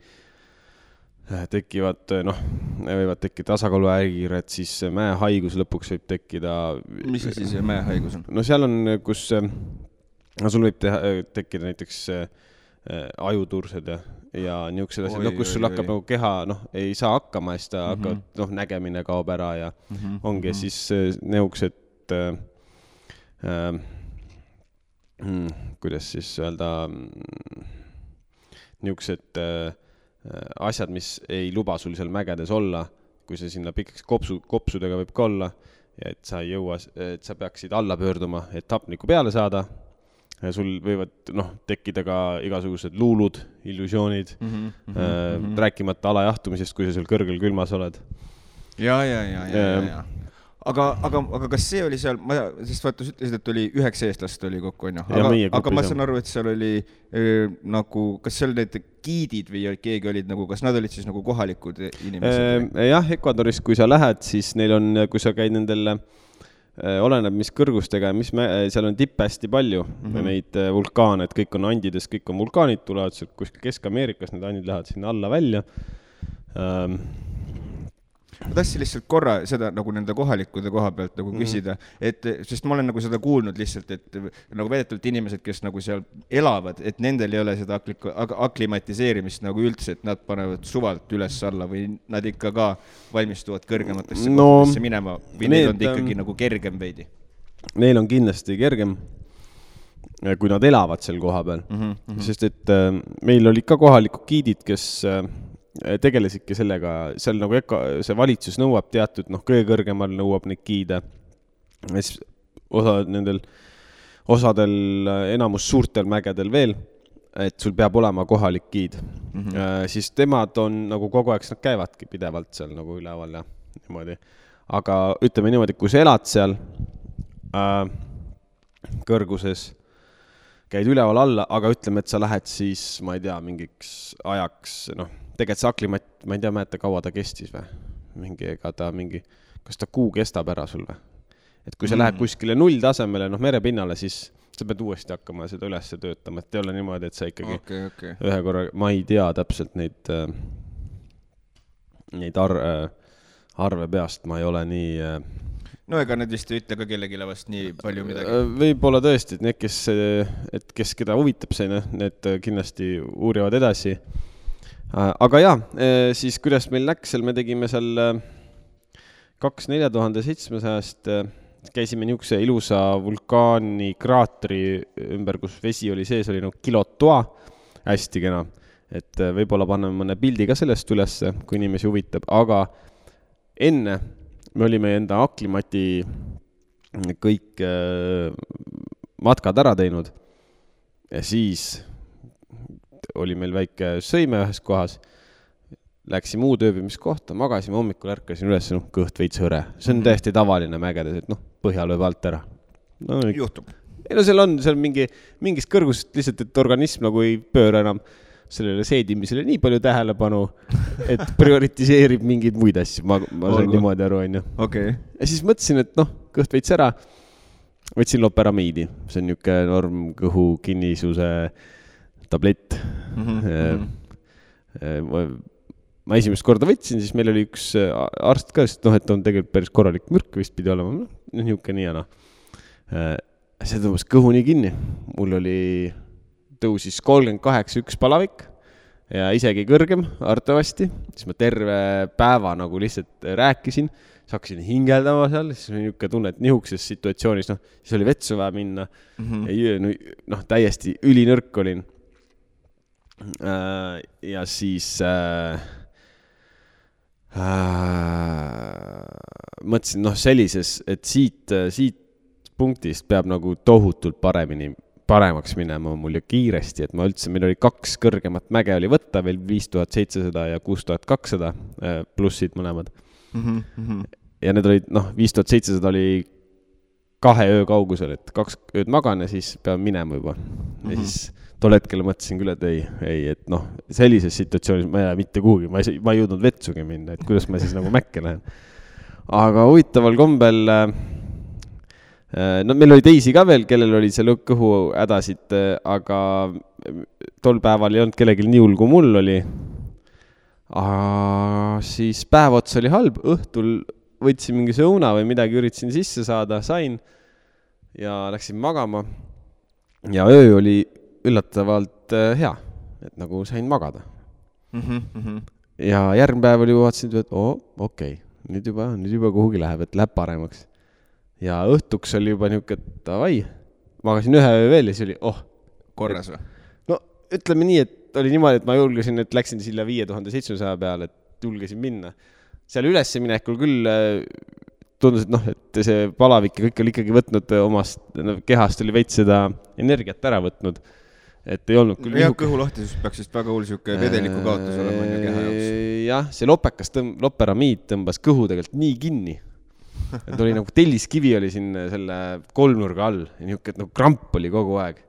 tekivad, noh, võivad tekkida tasakaaluhäired, siis mäehaigus lõpuks võib tekkida. mis asi see mäehaigus on? no seal on, kus, no sul võib teha, tekkida näiteks äh, Äh, ajutursed ja, ja niisugused asjad, noh, kus sul oi, hakkab oi. nagu keha, noh, ei saa hakkama siis ta mm -hmm. hakkab, noh, nägemine kaob ära ja mm -hmm. ongi mm -hmm. siis äh, niisugused äh, äh, mm, kuidas siis öelda, niisugused äh, asjad, mis ei luba sul seal mägedes olla, kui sa sinna pikaks kopsu, kopsudega võib ka olla, ja et sa ei jõua, et sa peaksid alla pöörduma, et hapnikku peale saada sul võivad noh, tekkida ka igasugused luulud, illusioonid mm, -hmm, mm -hmm. rääkimata alajahtumisest, kui sa seal kõrgel külmas oled. ja, ja, ja, ja, ja, ja aga, aga, aga kas see oli seal, ma, sest vaata, sa ütlesid, et oli üheksa eestlast oli kokku, onju. aga, aga ma saan aru, et seal oli äh, nagu, kas seal need giidid või keegi olid nagu, kas nad olid siis nagu kohalikud inimesed äh,? jah, Ecuadoris, kui sa lähed, siis neil on, kui sa käid nendel äh, Äh, oleneb, mis kõrgustega ja mis mä-, äh, seal on tippe hästi palju mm, -hmm. neid äh, vulkaane, et kõik on Andides, kõik on vulkaanid, tulevad sealt kuskil Kesk-Ameerikas, need andid lähevad sinna alla välja ähm,. Ma tahtsin lihtsalt korra seda nagu nende kohalikude koha pealt nagu Mhm. küsida, et sest ma olen nagu seda kuulnud lihtsalt, et nagu väidetavalt inimesed, kes nagu seal elavad, et nendel ei ole seda akli-, ak- aklimatiseerimist nagu üldse, et nad panevad suvalt üles-alla või nad ikka ka valmistuvad kõrgematesse No, kohtadesse minema või neil on ta ikkagi ähm, nagu kergem veidi Neil on kindlasti kergem, kui nad elavad seal kohapeal mm? mm. -hmm. sest et äh, meil olid ka kohalikud giidid, kes äh, tegelesidki sellega, seal nagu EKA, see valitsus nõuab teatud, noh, kõige kõrgemal nõuab neid giide. ja siis osa nendel, osadel, äh, enamus suurtel mägedel veel, et sul peab olema kohalik giid mm. -hmm. siis temad on nagu kogu aeg, nad käivadki pidevalt seal nagu üleval ja niimoodi. aga ütleme niimoodi, kui sa elad seal äh, kõrguses käid üleval-alla, aga ütleme, et sa lähed siis, ma ei tea, mingiks ajaks, noh, tegelikult see aklimat-, ma ei tea, mäleta, kaua ta kestis või? mingi, ega ta mingi, kas ta kuu kestab ära sul või? et kui sa mm. lähed kuskile nulltasemele, noh, merepinnale, siis sa pead uuesti hakkama seda üles töötama, et ei ole niimoodi, et sa ikkagi okei, okei. ühe korra, ma ei tea täpselt neid äh,, neid ar- äh,, arve peast, ma ei ole nii äh, no ega nad vist ei ütle ka kellelegi vast nii palju midagi. Võib-olla tõesti, et need, kes, et kes, keda huvitab see, noh, need kindlasti uurivad edasi. Aga jaa, siis kuidas meil läks seal, me tegime seal äh, kaks nelja tuhande seitsmesajast, käisime niisuguse ilusa vulkaanikraatri ümber, kus vesi oli sees, oli nagu kilotoa, hästi kena. et äh, võib-olla paneme mõne pildi ka sellest ülesse, kui inimesi huvitab, aga enne me olime enda aklimati kõik äh, matkad ära teinud ja siis oli meil väike sõime ühes kohas, läksime uude ööbimiskohta, magasime, hommikul ärkasin üles, noh, kõht veits hõre. see on täiesti tavaline mägedes, et noh, põhja lööb alt ära. no ei juhtub. no seal on, seal mingi, mingist kõrgusest lihtsalt, et organism nagu ei pööra enam sellele seedimisele nii palju tähelepanu, et prioritiseerib mingeid muid asju, ma, ma sain niimoodi aru, onju ja siis mõtlesin, et noh, kõht veits ära. võtsin loperamiidi, see on niisugune norm kõhu kinnisuse tablett mm. -hmm. ma, ma esimest korda võtsin, siis meil oli üks äh, arst ka, sest noh, et on tegelikult päris korralik mürk vist pidi olema, noh, niisugune nii ja naa. see tõmbas kõhu nii kinni, mul oli, tõusis kolmkümmend kaheksa üks palavik ja isegi kõrgem arvatavasti, siis ma terve päeva nagu lihtsalt rääkisin, siis hakkasin hingeldama seal, siis oli niisugune tunne, et niisuguses situatsioonis, noh, siis oli vetsu vaja minna mm -hmm. noh, täiesti ülinõrk olin äh,. Ja siis äh, äh, mõtlesin, noh, sellises, et siit, siit punktist peab nagu tohutult paremini paremaks minema mul ja kiiresti, et ma üldse, meil oli kaks kõrgemat mäge oli võtta veel, viis tuhat seitsesada ja kuus tuhat kakssada, plussid mõlemad mm. -hmm. ja need olid, noh, viis tuhat seitsesada oli kahe öö kaugusel, et kaks ööd magan ja siis pean minema juba mm. -hmm. ja siis tol hetkel mõtlesin küll, et ei, ei, et noh, sellises situatsioonis ma ei jää mitte kuhugi, ma ei, ma ei jõudnud vetsugi minna, et kuidas ma siis nagu mäkke lähen. aga huvitaval kombel äh, no meil oli teisi ka veel, kellel oli seal kõhuhädasid, aga tol päeval ei olnud kellelgi nii hull, kui mul oli. siis päev otsa oli halb, õhtul võtsin mingi sõuna või midagi, üritasin sisse saada, sain ja läksin magama. ja öö oli üllatavalt hea, et nagu sain magada mm. -hmm. ja järgmine päev oli, vaatasin, et oo, okei okay., nüüd juba, nüüd juba kuhugi läheb, et läheb paremaks ja õhtuks oli juba niisugune, et davai, magasin ühe öö veel ja siis oli, oh. korras või? no ütleme nii, et oli niimoodi, et ma julgesin, et läksin sinna viie tuhande seitsmesaja peale, et julgesin minna. seal ülesminekul küll äh, tundus, et noh, et see palavik ja kõik oli ikkagi võtnud omast no, kehast oli veits seda energiat ära võtnud. Et ei olnud küll jah, kõhulahtisus peaks vist väga hull sihuke vedeliku kaotus olema on ju keha jaoks. jah, see lopekas tõmb-, loperamiid tõmbas kõhu tegelikult nii kinni et oli nagu telliskivi oli siin selle kolmnurga all ja niisugune, et nagu kramp oli kogu aeg.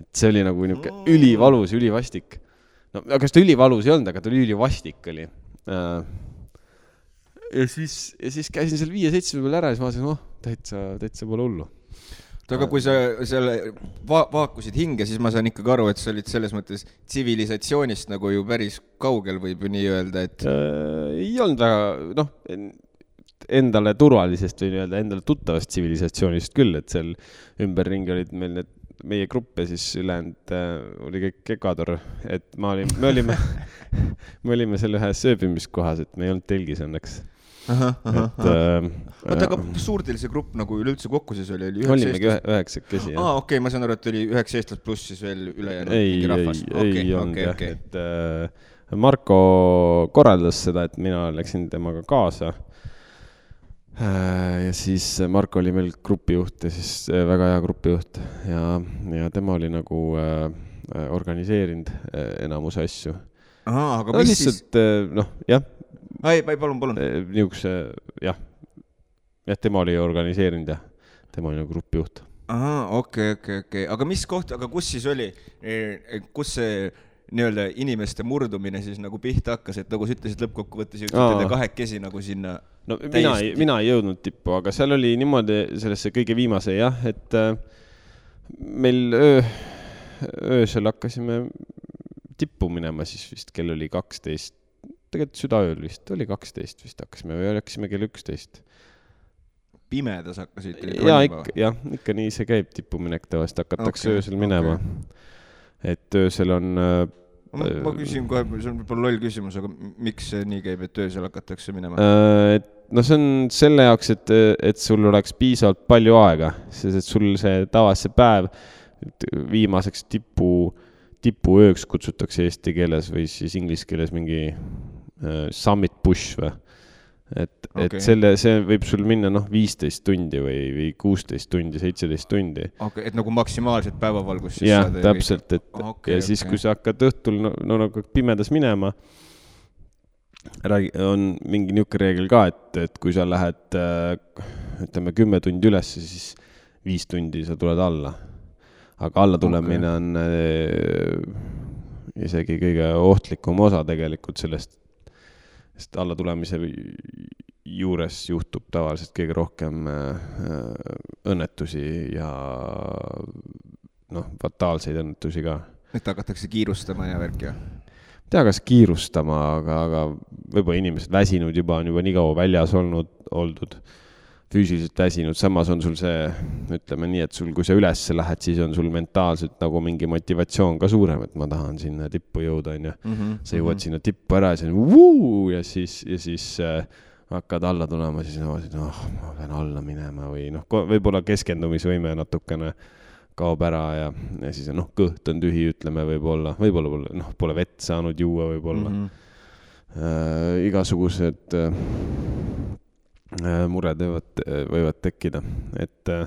et see oli nagu niisugune ülivalus, ülivastik. no aga kas ta ülivalus ei olnud, aga ta oli ülivastik oli. ja siis, ja siis käisin seal viie-seitsme peal ära ja siis vaatasin, oh, täitsa, täitsa pole hullu. Aga kui sa selle va vaakusid hinge, siis ma saan ikkagi aru, et sa olid selles mõttes tsivilisatsioonist nagu ju päris kaugel, võib ju nii öelda, et äh,. ei olnud väga, noh, endale turvalisest või nii-öelda endale tuttavast tsivilisatsioonist küll, et seal ümberringi olid meil need meie grupp ja siis ülejäänud äh, oli kõik Ecuador, et ma olin, me olime me olime seal ühes ööbimiskohas, et me ei olnud telgis õnneks et äh, oota, aga suur teil see grupp nagu üleüldse kokku siis oli, oli olimegi ühe, üheksakesi, jah. aa, okei okay,, ma saan aru, et oli üheksa eestlast pluss siis veel ülejäänud mingi rahvas. ei, ei, ei olnud jah, et äh, Marko korraldas seda, et mina läksin temaga kaasa äh,. ja siis Marko oli meil grupijuht ja siis äh, väga hea grupijuht ja, ja tema oli nagu äh, organiseerinud äh, enamuse asju. no, mis lihtsalt, siis? Äh, noh, jah ei, ei palun, palun. Eh, niisuguse jah, jah, tema oli organiseerinud jah, tema oli nagu grupijuht. ahah, okei okay,, okei okay,, okei okay., aga mis koht, aga kus siis oli, eh, kus see nii-öelda inimeste murdumine siis nagu pihta hakkas, et nagu sa ütlesid, lõppkokkuvõttes jõudsite te kahekesi nagu sinna no täiesti. mina ei, mina ei jõudnud tippu, aga seal oli niimoodi sellesse kõige viimase jah, et äh, meil öö, öösel hakkasime tippu minema, siis vist kell oli kaksteist tegelikult südaööl vist, oli kaksteist vist hakkasime või hakkasime kell üksteist. pimedas hakkasite? jaa, ikka, jah, ikka nii see käib, tipuminek tavaliselt hakatakse okay, öösel minema okay.. et öösel on äh, ma, ma küsin kohe, see on võib-olla loll küsimus, aga miks see nii käib, et öösel hakatakse minema äh,? no see on selle jaoks, et, et sul oleks piisavalt palju aega, sest et sul see tavaliselt see päev viimaseks tipu, tipuööks kutsutakse eesti keeles või siis inglise keeles mingi Äh, summit push või? et okay., et selle, see võib sul minna noh, viisteist tundi või, või kuusteist tundi, seitseteist tundi. okei okay,, et nagu maksimaalset päevavalgust siis jah, täpselt, et okay, ja siis okay., kui sa hakkad õhtul no, no nagu pimedas minema, räägi, on mingi niisugune reegel ka, et, et kui sa lähed äh, ütleme kümme tundi üles, siis viis tundi sa tuled alla. aga allatulemine okay. on äh, isegi kõige ohtlikum osa tegelikult sellest sest allatulemise juures juhtub tavaliselt kõige rohkem äh, õnnetusi ja noh, fataalseid õnnetusi ka. et hakatakse kiirustama ja värk ja? ei tea, kas kiirustama, aga, aga võib-olla inimesed väsinud juba, on juba nii kaua väljas olnud, oldud füüsiliselt väsinud, samas on sul see, ütleme nii, et sul, kui sa üles lähed, siis on sul mentaalselt nagu mingi motivatsioon ka suurem, et ma tahan sinna tippu jõuda, onju. Mhm, sa jõuad mm -hmm. sinna tippu ära ja siis vuu ja siis, ja siis äh, hakkad alla tulema, siis noh, oh, ma pean alla minema või noh, võib-olla keskendumisvõime natukene kaob ära ja, ja siis noh, kõht on tühi, ütleme võib-olla, võib-olla pole, noh, pole vett saanud juua võib-olla mm. -hmm. Äh, igasugused Äh, mured võivad, võivad tekkida, et äh,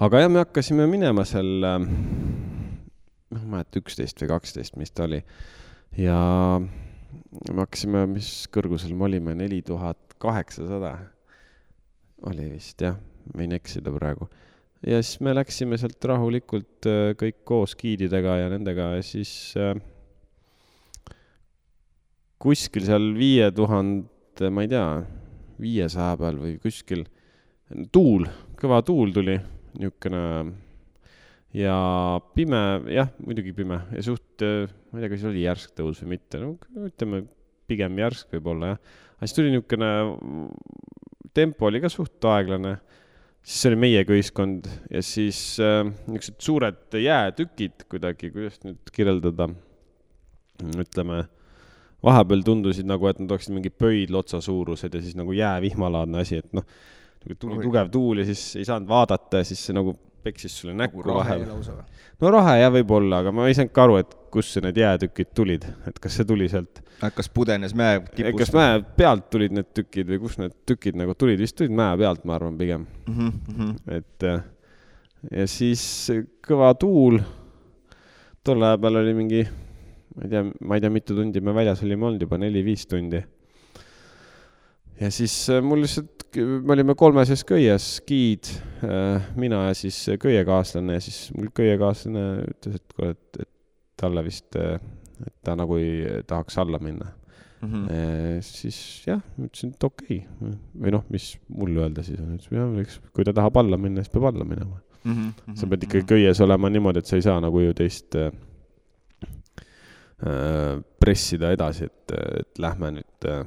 aga jah, me hakkasime minema seal, äh, noh, ma ei mäleta, üksteist või kaksteist, mis ta oli. ja me hakkasime, mis kõrgusel me olime, neli tuhat kaheksasada oli vist jah, võin eksida praegu. ja siis me läksime sealt rahulikult kõik koos giididega ja nendega ja siis kuskil seal viie tuhande, ma ei tea viiesaja peal või kuskil. tuul, kõva tuul tuli, niisugune ja pime, jah, muidugi pime ja suht, ma ei tea, kas oli järsk tõus või mitte, no ütleme, pigem järsk võib-olla jah. aga siis tuli niisugune, tempo oli ka suht aeglane, siis oli meie köiskond ja siis äh, niisugused suured jäätükid kuidagi, kuidas nüüd kirjeldada, ütleme vahepeal tundusid nagu, et nad oleksid mingi pöidlotsa suurused ja siis nagu jäävihmalaadne asi, et noh, nagu tuli Oi. tugev tuul ja siis ei saanud vaadata ja siis see nagu peksis sulle näkku nagu vahel. no rahe jah, võib-olla, aga ma ei saanud ka aru, et kust need jäätükid tulid, et kas see tuli sealt. kas pudenes mäe tipust? kas mäe pealt tulid need tükid või kust need tükid nagu tulid, vist tulid mäe pealt, ma arvan, pigem mm. -hmm. et ja siis kõva tuul, tol ajal oli mingi ma ei tea, ma ei tea, mitu tundi me väljas olime olnud juba, neli-viis tundi. ja siis äh, mul lihtsalt, me olime kolme sees köies, giid, äh, mina ja siis köiekaaslane ja siis mul köiekaaslane ütles, et kuule, et, et talle vist, äh, et ta nagu ei tahaks alla minna mm. -hmm. siis jah, ütlesin, et okei okay. või noh, mis mul öelda siis on, et jah, eks kui ta tahab alla minna, siis peab alla minema mm. -hmm. sa pead ikkagi köies olema niimoodi, et sa ei saa nagu ju teist äh, äh, pressida edasi, et, et lähme nüüd äh,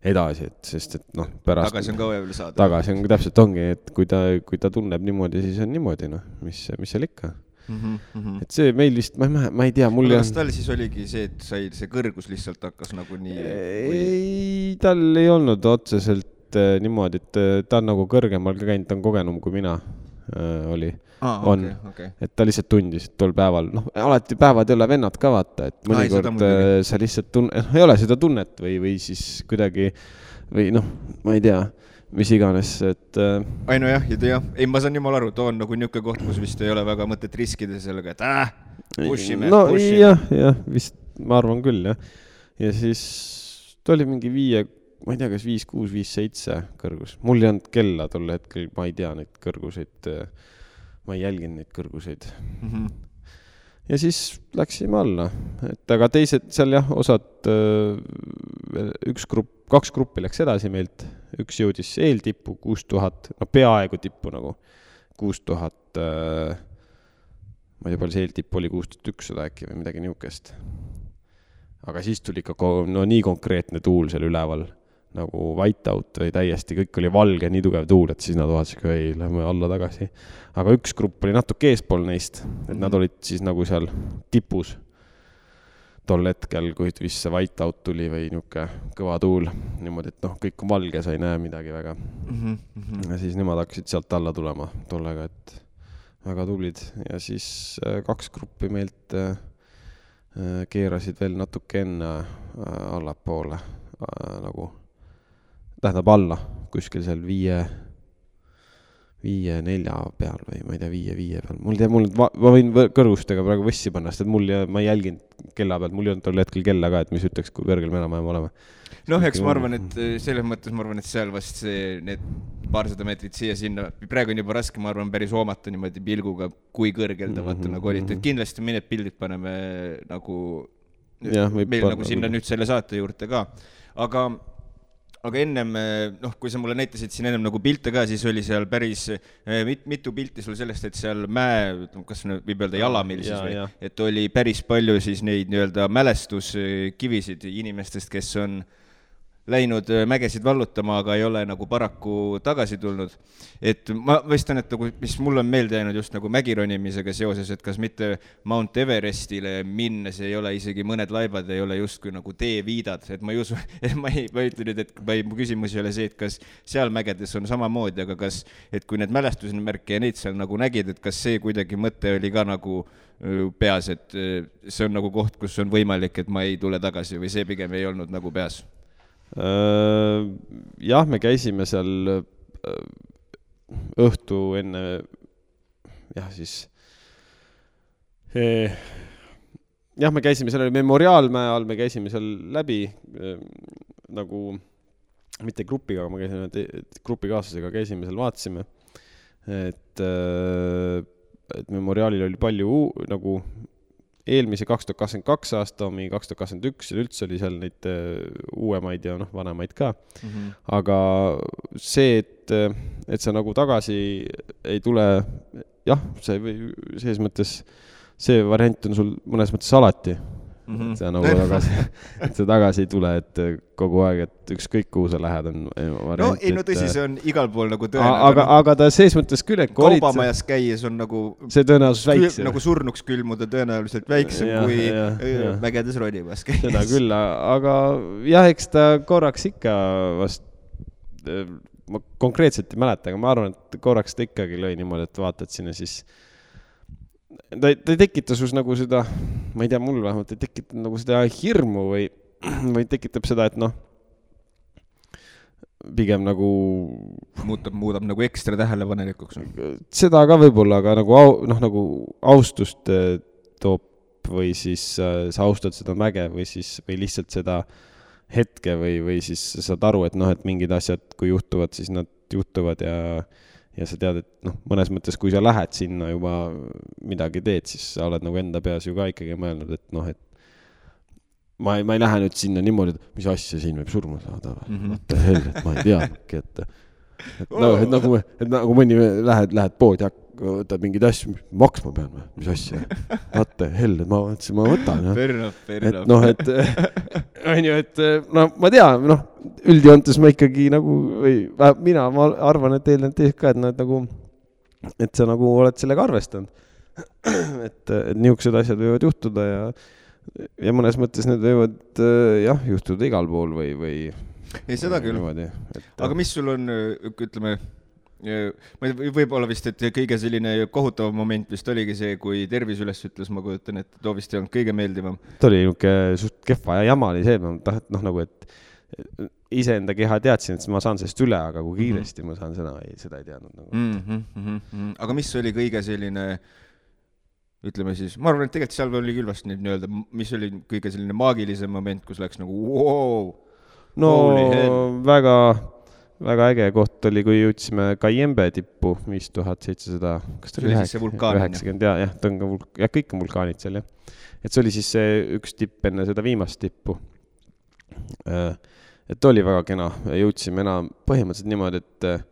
edasi, et sest et noh, pärast. tagasi on ka vaja veel saada. tagasi on, täpselt ongi, et kui ta, kui ta tunneb niimoodi, siis on niimoodi, noh, mis, mis seal ikka mm. -hmm. et see meil vist, ma ei, ma ei tea, mul kas tal siis oligi see, et sai, see kõrgus lihtsalt hakkas nagu nii ei, tal ei olnud otseselt äh, niimoodi, et äh, ta on nagu kõrgemal ka käinud, ta on kogenum kui mina äh, oli ah,. on okay,, okay. et ta lihtsalt tundis, et tol päeval, noh, alati päevad ei ole vennad ka vaata, et mõnikord äh, sa lihtsalt tunne, noh, ei ole seda tunnet või, või siis kuidagi või noh, ma ei tea mis iganes, et äh.... ei no jah, jah, ei, ma saan jumala aru, too on nagu niisugune koht, kus vist ei ole väga mõtet riskida sellega, et äh, push ime. no push ime. jah, jah, vist ma arvan küll jah. ja siis ta oli mingi viie, ma ei tea, kas viis, kuus, viis, seitse kõrgus, mul ei olnud kella tol hetkel, ma ei tea neid kõrguseid, ma ei jälginud neid kõrguseid. Mm. -hmm ja siis läksime alla, et aga teised seal jah, osad, üks grupp, kaks gruppi läks edasi meilt. Üks jõudis eeltippu kuus tuhat, no peaaegu tippu nagu, kuus tuhat, ma ei tea, palju see eeltipp oli, kuus tuhat ükssada äkki või midagi niisugust. aga siis tuli ikka no nii konkreetne tuul seal üleval, nagu whiteout või täiesti, kõik oli valge, nii tugev tuul, et siis nad vaatasid, ei, lähme alla tagasi. aga üks grupp oli natuke eespool neist, et nad olid siis nagu seal tipus tol hetkel, kui vist see whiteout tuli või niisugune kõva tuul, niimoodi, et noh, kõik on valge, sa ei näe midagi väga mm. -hmm. ja siis nemad hakkasid sealt alla tulema tollega, et väga tublid ja siis äh, kaks gruppi meilt äh, äh, keerasid veel natuke enne allapoole nagu, tähendab alla, kuskil seal viie viie-nelja peal või ma ei tea, viie-viie peal, mul teab, mul, ma võin kõrgustega praegu võssi panna, sest et mul ja ma ei jälginud kella pealt, mul ei olnud tol hetkel kella ka, et mis ütleks, kui kõrgel me enam-vähem oleme. noh, eks ma arvan, et eh, selles mõttes ma arvan, et seal vast see, need paarsada meetrit siia-sinna, praegu on juba raske, ma arvan, päris hoomata niimoodi pilguga, kui kõrgel ta vaata mm -hmm. nagu olite, et kindlasti me need pildid paneme nagu ja, meil nagu sinna nüüd selle saate juurde ka, aga aga ennem, eh, noh, kui sa mulle näitasid siin ennem nagu pilte ka, siis oli seal päris eh, mit, mitu pilti sul sellest, et seal mäe, kas võib öelda jalamil siis või, et oli päris palju siis neid nii-öelda mälestuskivisid inimestest, kes on äh, läinud äh, mägesid vallutama, aga ei ole nagu paraku tagasi tulnud. et ma mõistan, et nagu, mis mul on meelde jäänud just nagu mägironimisega seoses, et kas mitte Mount Everestile minnes ei ole isegi mõned laibad ei ole justkui nagu teeviidad, et ma ei usu, et ma ei, ma ei ütle nüüd, et ma ei, mu küsimus ei ole see, et kas seal mägedes on samamoodi, aga kas, et kui need mälestusmärke ja neid seal nagu nägid, et kas see kuidagi mõte oli ka nagu äh, peas, et äh, see on nagu koht, kus on võimalik, et ma ei tule tagasi või see pigem ei olnud nagu peas jah, me käisime seal äh, õhtu enne, jah, siis eh, jah, me käisime seal Memoriaalmäe all, me käisime seal läbi eh, nagu mitte grupiga, aga ma käisin grupikaaslasega, käisime seal, vaatasime, et, et Memoriaalil oli palju nagu eelmise kaks tuhat kakskümmend kaks aasta omi, kaks tuhat kakskümmend üks, üleüldse oli seal neid äh, uuemaid ja noh, vanemaid ka mm. -hmm. aga see, et, et sa nagu tagasi ei tule, jah, see või selles mõttes, see variant on sul mõnes mõttes alati mm. -hmm. sa nagu tagasi, et sa tagasi ei tule, et kogu aeg, et ükskõik kuhu sa lähed, on variant. no ei, no tõsi, see on igal pool nagu tõenäoline. aga, aga ta selles mõttes küll, et kaubamajas käies on nagu see tõenäosus väiksem. nagu surnuks külmuda tõenäoliselt väiksem ja, kui ja, ja. mägedes ronimas käies. seda küll, aga jah, eks ta korraks ikka vast ma konkreetselt ei mäleta, aga ma arvan, et korraks ta ikkagi lõi niimoodi, et vaatad sinna, siis ta, ta ei tekita sus nagu seda, ma ei tea, mul vähemalt ei tekita nagu seda hirmu või, või tekitab seda, et noh, pigem nagu muutub, muudab nagu ekstra tähelepanelikuks. seda ka võib-olla, aga nagu au-, noh, nagu austust eh, toob või siis äh, sa austad seda mäge või siis, või lihtsalt seda hetke või, või siis sa saad aru, et noh, et mingid asjad, kui juhtuvad, siis nad juhtuvad ja äh, ja sa tead, et noh, mõnes mõttes, kui sa lähed sinna juba midagi teed, siis sa oled nagu enda peas ju ka ikkagi mõelnud, et noh, et ma ei, ma ei lähe nüüd sinna niimoodi, et mis asja, siin võib surma saada või? Mm -hmm., what the hell, et ma ei teadnudki, et et nagu, et nagu, et nagu mõni lähed, lähed poodi, võtad mingeid asju, maksma pean või, mis asja? vaata, hell, ma mõtlesin, ma võtan et noh, et onju, et no ma tean, noh, üldjoontes ma ikkagi nagu või mina, ma arvan, et eelnevad teised ka, et nad nagu, et sa nagu oled sellega arvestanud. et, et niisugused asjad võivad juhtuda ja, ja mõnes mõttes need võivad äh, jah, juhtuda igal pool või, või. ei, seda küll. aga mis sul on, ütleme, ma ei võib-olla vist, et kõige selline kohutavam moment vist oligi see, kui tervis üles ütles, ma kujutan ette, too vist ei olnud kõige meeldivam. ta oli niisugune suht kehva ja jama oli see, noh nagu, et iseenda keha teadsin, et ma saan sellest üle, aga kui kiiresti ma saan seda, ei, seda ei teadnud nagu. mm. -hmm, mm -hmm. aga mis oli kõige selline, ütleme siis, ma arvan, et tegelikult seal oli küll vast nüüd nii-öelda, mis oli kõige selline maagilisem moment, kus läks nagu vau, no väga, väga äge koht oli, kui jõudsime Cayembe tippu, viis tuhat seitsesada, kas ta oli üheksakümmend ja, jah, ta on ka vulk-, jah, kõik on vulkaanid seal jah. et see oli siis see üks tipp enne seda viimast tippu. Et oli väga kena, jõudsime enam põhimõtteliselt niimoodi, et äh,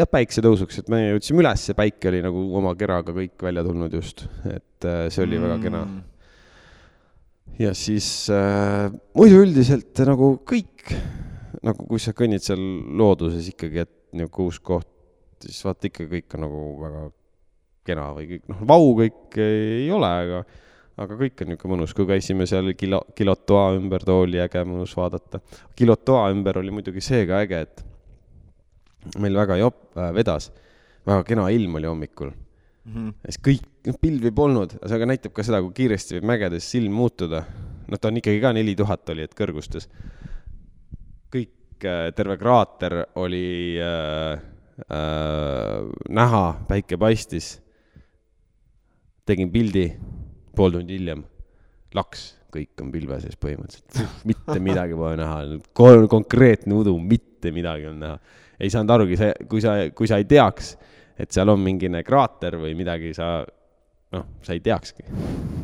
jah, päiksetõusuks, et me jõudsime üles ja päike oli nagu oma keraga kõik välja tulnud just, et äh, see oli mm. väga kena. ja siis äh, muidu üldiselt nagu kõik, nagu kui sa kõnnid seal looduses ikkagi, et niisugune uus koht, siis vaata ikka kõik on nagu väga kena või kõik, noh, vau kõik ei ole, aga aga kõik on niisugune mõnus, kui käisime seal kilo, kilotoa ümber, too oli äge mõnus vaadata. kilotoa ümber oli muidugi see ka äge, et meil väga jop- äh,, vedas, väga kena ilm oli hommikul Mhm. ja siis kõik, noh pilvi polnud, see aga näitab ka seda, kui kiiresti võib mägedes silm muutuda. noh, ta on ikkagi ka neli tuhat oli, et kõrgustes. kõik, terve kraater oli äh, äh, näha, päike paistis. tegin pildi, pool tundi hiljem laks, kõik on pilve sees põhimõtteliselt, mitte midagi pole näha, konkreetne udu, mitte midagi on näha. ei saanud arugi, see, kui sa, kui sa ei teaks, et seal on mingine kraater või midagi, sa noh, sa ei teakski.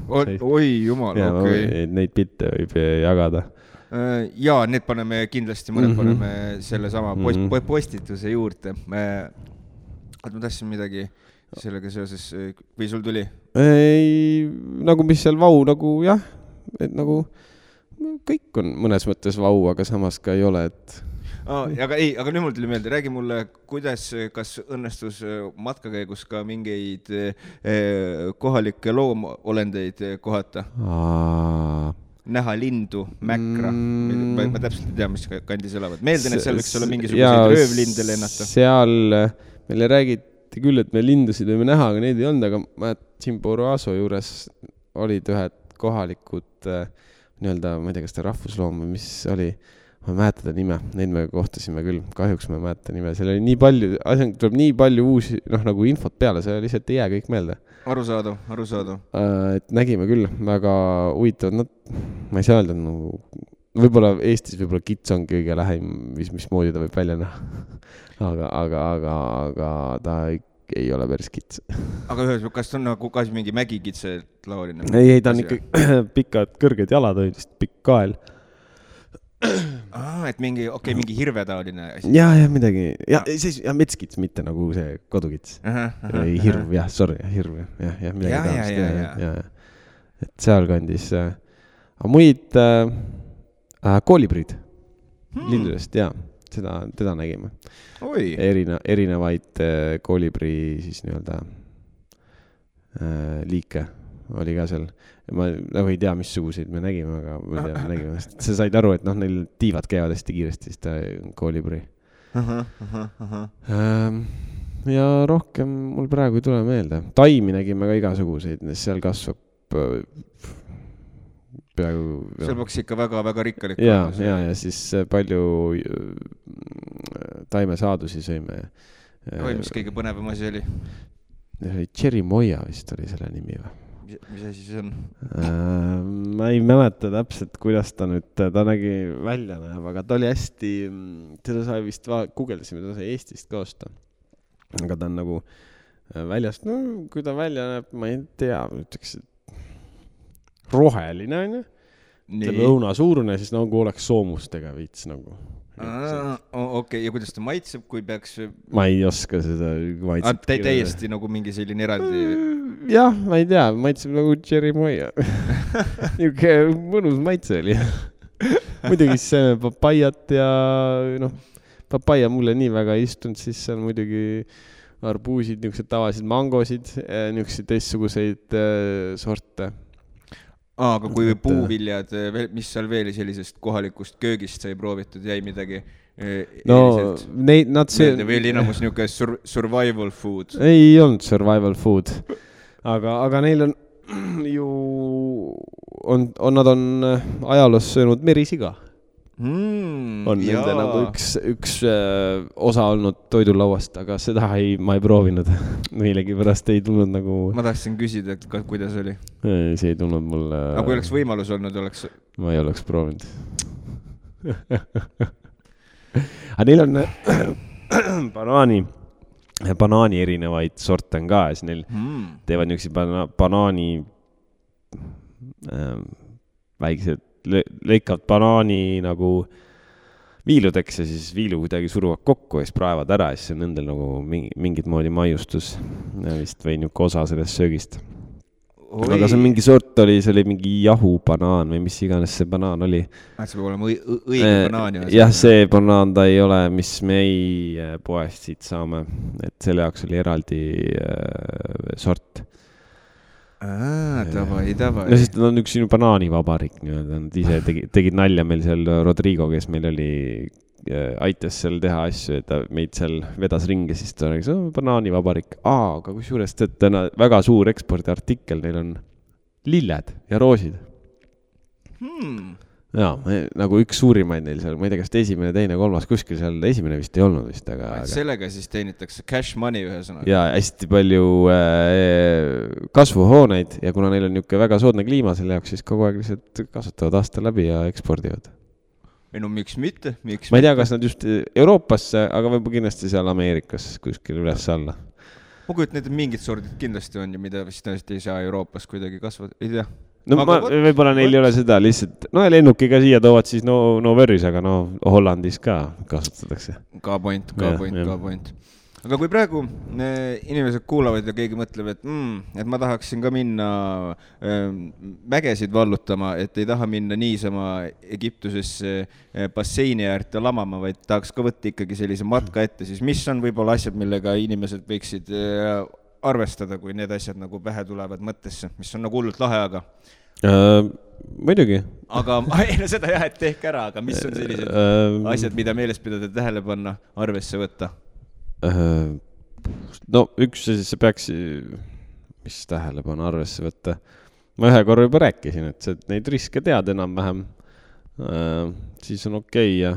oi, oi jumal, okei okay.. Neid pilte võib jagada. ja need paneme kindlasti, mõned mm. -hmm. paneme sellesama post- mm -hmm. postituse juurde. oota, ma tahtsin midagi sellega seoses või sul tuli? ei, nagu mis seal vau nagu jah, et nagu kõik on mõnes mõttes vau, aga samas ka ei ole, et Aa, aga ei, aga nüüd mul tuli meelde, räägi mulle, kuidas, kas õnnestus äh, matka käigus ka mingeid eh, kohalikke loomolendeid eh, kohata? Näha lindu, mäkra Mm. ma, ma täpselt ei tea, mis kandis elavad, meeldan, et seal võiks olla mingisuguseid röövlinde lennata. seal meile räägiti küll, et me lindusid võime näha, aga neid ei olnud, aga ma Chimborazo juures olid ühed kohalikud äh, nii-öelda, ma ei tea, kas ta rahvusloom või mis oli, ma ei mäleta ta nime, neid me kohtasime küll, kahjuks ma ei mäleta nime, seal oli nii palju, asjad tuleb nii palju uusi, noh, nagu infot peale, see lihtsalt ei jää kõik meelde. arusaadav, arusaadav. et nägime küll, väga huvitavad, noh, ma ei saa öelda nagu, võib-olla Eestis võib-olla kits on kõige lähim, mis, mismoodi ta võib välja näha. aga, aga, aga, aga ta ei, ei ole päris kits. aga ühesõnaga, kas on nagu ka siis mingi mägikitsetlaoline? ei, ei ta on ikka pikad, kõrged jalad on lihtsalt pikk kael. aa, et mingi, okei okay,, mingi hirvetaoline asi. ja, ja midagi, ja siis, ja metskits, mitte nagu see kodukits. ei, hirv, jah, sorry, hirv, jah, jah, midagi taolist, ja, ja, ja. ja, et sealkandis äh,, aga muid äh, äh, koolibrid hmm. lindudest ja seda, teda nägime. erine-, erinevaid äh, koolibri siis nii-öelda äh, liike oli ka seal. ma nagu ei tea, missuguseid me nägime, aga ma tean, me nägime, sa said aru, et noh, neil tiivad käivad hästi kiiresti, siis ta koolibri. Ähm, ja rohkem mul praegu ei tule meelde, taimi nägime ka igasuguseid, seal kasvab äh, peaaegu. seal peaks ikka väga-väga rikkalik ja, ja, ja siis äh, palju äh, taimesaadusi sõime. oi, mis kõige põnevam asi oli? Cherry Moia vist oli selle nimi või? mis asi see on? ma ei mäleta täpselt, kuidas ta nüüd, ta nägi välja näeb, aga ta oli hästi, teda sai vist, guugeldasime, ta sai Eestist ka osta. aga ta on nagu äh, väljast, no kui ta välja näeb, ma ei tea, ütleks, et roheline onju. ütleme õunasuurune, siis nagu oleks soomustega veits nagu. okei, ja kuidas ta maitseb, kui peaks, ma ei oska seda maitset. täiesti nagu mingi selline eraldi, jah, ma ei tea, maitseb nagu Jeremiah. niisugune mõnus maitse oli. muidugi see papaiat ja noh, papaia mulle nii väga ei istunud, siis seal muidugi arbuusid, niisugused tavalised mangosid, niisuguseid teistsuguseid äh, sorte. aa, aga kui Et- puuviljad, mis seal veel sellisest kohalikust köögist sai proovitud, jäi midagi eh, no eriliselt neid, nad see oli enamus niisugune sur-, survival food? ei olnud survival food, aga, aga neil on ju, on, on, nad on äh, ajaloos söönud merisiga, Mm, on nende nagu üks, üks äh, osa olnud toidulauast, aga seda ei, ma ei proovinud. millegipärast ei tulnud nagu, ma tahtsin küsida, et kuidas oli, see ei tulnud mulle, aga kui oleks võimalus olnud, oleks, ma ei oleks proovinud. aga neil on banaani, banaani erinevaid sorte on ka ja siis neil mm, teevad niisuguseid bana-, banaani ähm,, väiksed, lõikavad banaani nagu viiludeks ja siis viilu kuidagi suruvad kokku ja siis praevad ära ja siis on nendel nagu mingi, mingit moodi maiustus vist või niisugune osa sellest söögist. aga see on mingi sort oli, see oli mingi jahubanaan või mis iganes see banaan oli. see peab olema õige banaan ju. jah, see banaan ta ei ole, mis meie poest siit saame, et selle jaoks oli eraldi äh, sort davai, davai no. sest nad on üks banaanivabariik nii-öelda, nad ise tegid, tegid nalja meil seal, Rodrigo, kes meil oli, aitas seal teha asju, et ta meid seal vedas ringi, siis ta rääkis, banaanivabariik, aa, aga kusjuures tead, täna väga suur ekspordiartikkel, neil on lilled ja roosid. Hmm. jaa, nagu üks suurimaid neil seal, ma ei tea, kas esimene, teine, kolmas, kuskil seal esimene vist ei olnud vist, aga, sellega siis teenitakse cash money ühesõnaga. ja hästi palju äh, kasvuhooneid ja kuna neil on niisugune väga soodne kliima selle jaoks, siis kogu aeg lihtsalt kasvatavad aasta läbi ja ekspordivad. ei no miks mitte, miks ma ei tea, kas nad just Euroopasse, aga võib-olla kindlasti seal Ameerikas kuskil üles-alla. ma kujutan ette, et mingid sordid kindlasti on ju, mida vist tõesti ei saa Euroopas kuidagi kasvatada, ei tea. No Aga ma, vot- võib-olla neil ei ole seda lihtsalt, no lennukiga siia toovad siis no, no worries, aga no Hollandis ka kasutatakse. ka point, ka Jah, point, ka point. aga kui praegu äh, inimesed kuulavad ja keegi mõtleb, et mm,, et ma tahaksin ka minna äh, mägesid vallutama, et ei taha minna niisama Egiptusesse äh, basseini äärde lamama, vaid tahaks ka võtta ikkagi sellise matka ette, siis mis on võib-olla asjad, millega inimesed võiksid äh, arvestada, kui need asjad nagu pähe tulevad mõttesse, mis on nagu hullult lahe, aga, Äh, muidugi. aga ei no seda jah, et tehke ära, aga mis on sellised asjad, mida meeles pidada, tähele panna, arvesse võtta? Äh, no üks asi, sa peaks, mis tähelepanu arvesse võtta. ma ühe korra juba rääkisin, et sa neid riske tead enam-vähem. siis on okei okay ja,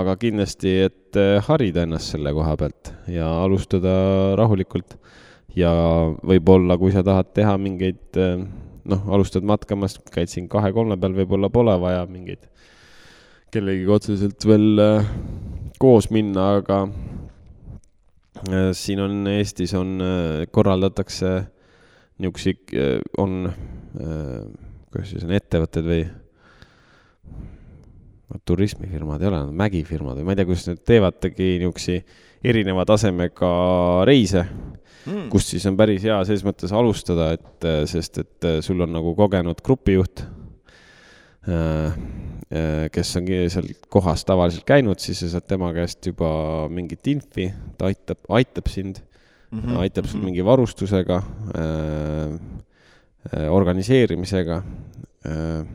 aga kindlasti, et äh, harida ennast selle koha pealt ja alustada rahulikult. Ja võib-olla, kui sa tahad teha mingeid, noh, alustad matkamast, käid siin kahe-kolme peal, võib-olla pole vaja mingeid kellegagi otseselt veel äh, koos minna, aga Äh, siin on Eestis on, korraldatakse niisuguseid, on, kuidas siis on, ettevõtted või no, turismifirmad ei ole, nad mägifirmad või ma ei tea, kuidas nad teevadki niisuguseid erineva tasemega reise, Mm. kust siis on päris hea selles mõttes alustada, et äh, sest et äh, sul on nagu kogenud grupijuht, kes on seal kohas tavaliselt käinud, siis sa saad tema käest juba mingit infi, ta aitab, aitab sind mm, Mhm, -hmm. aitab sul mingi varustusega äh,, organiseerimisega äh,.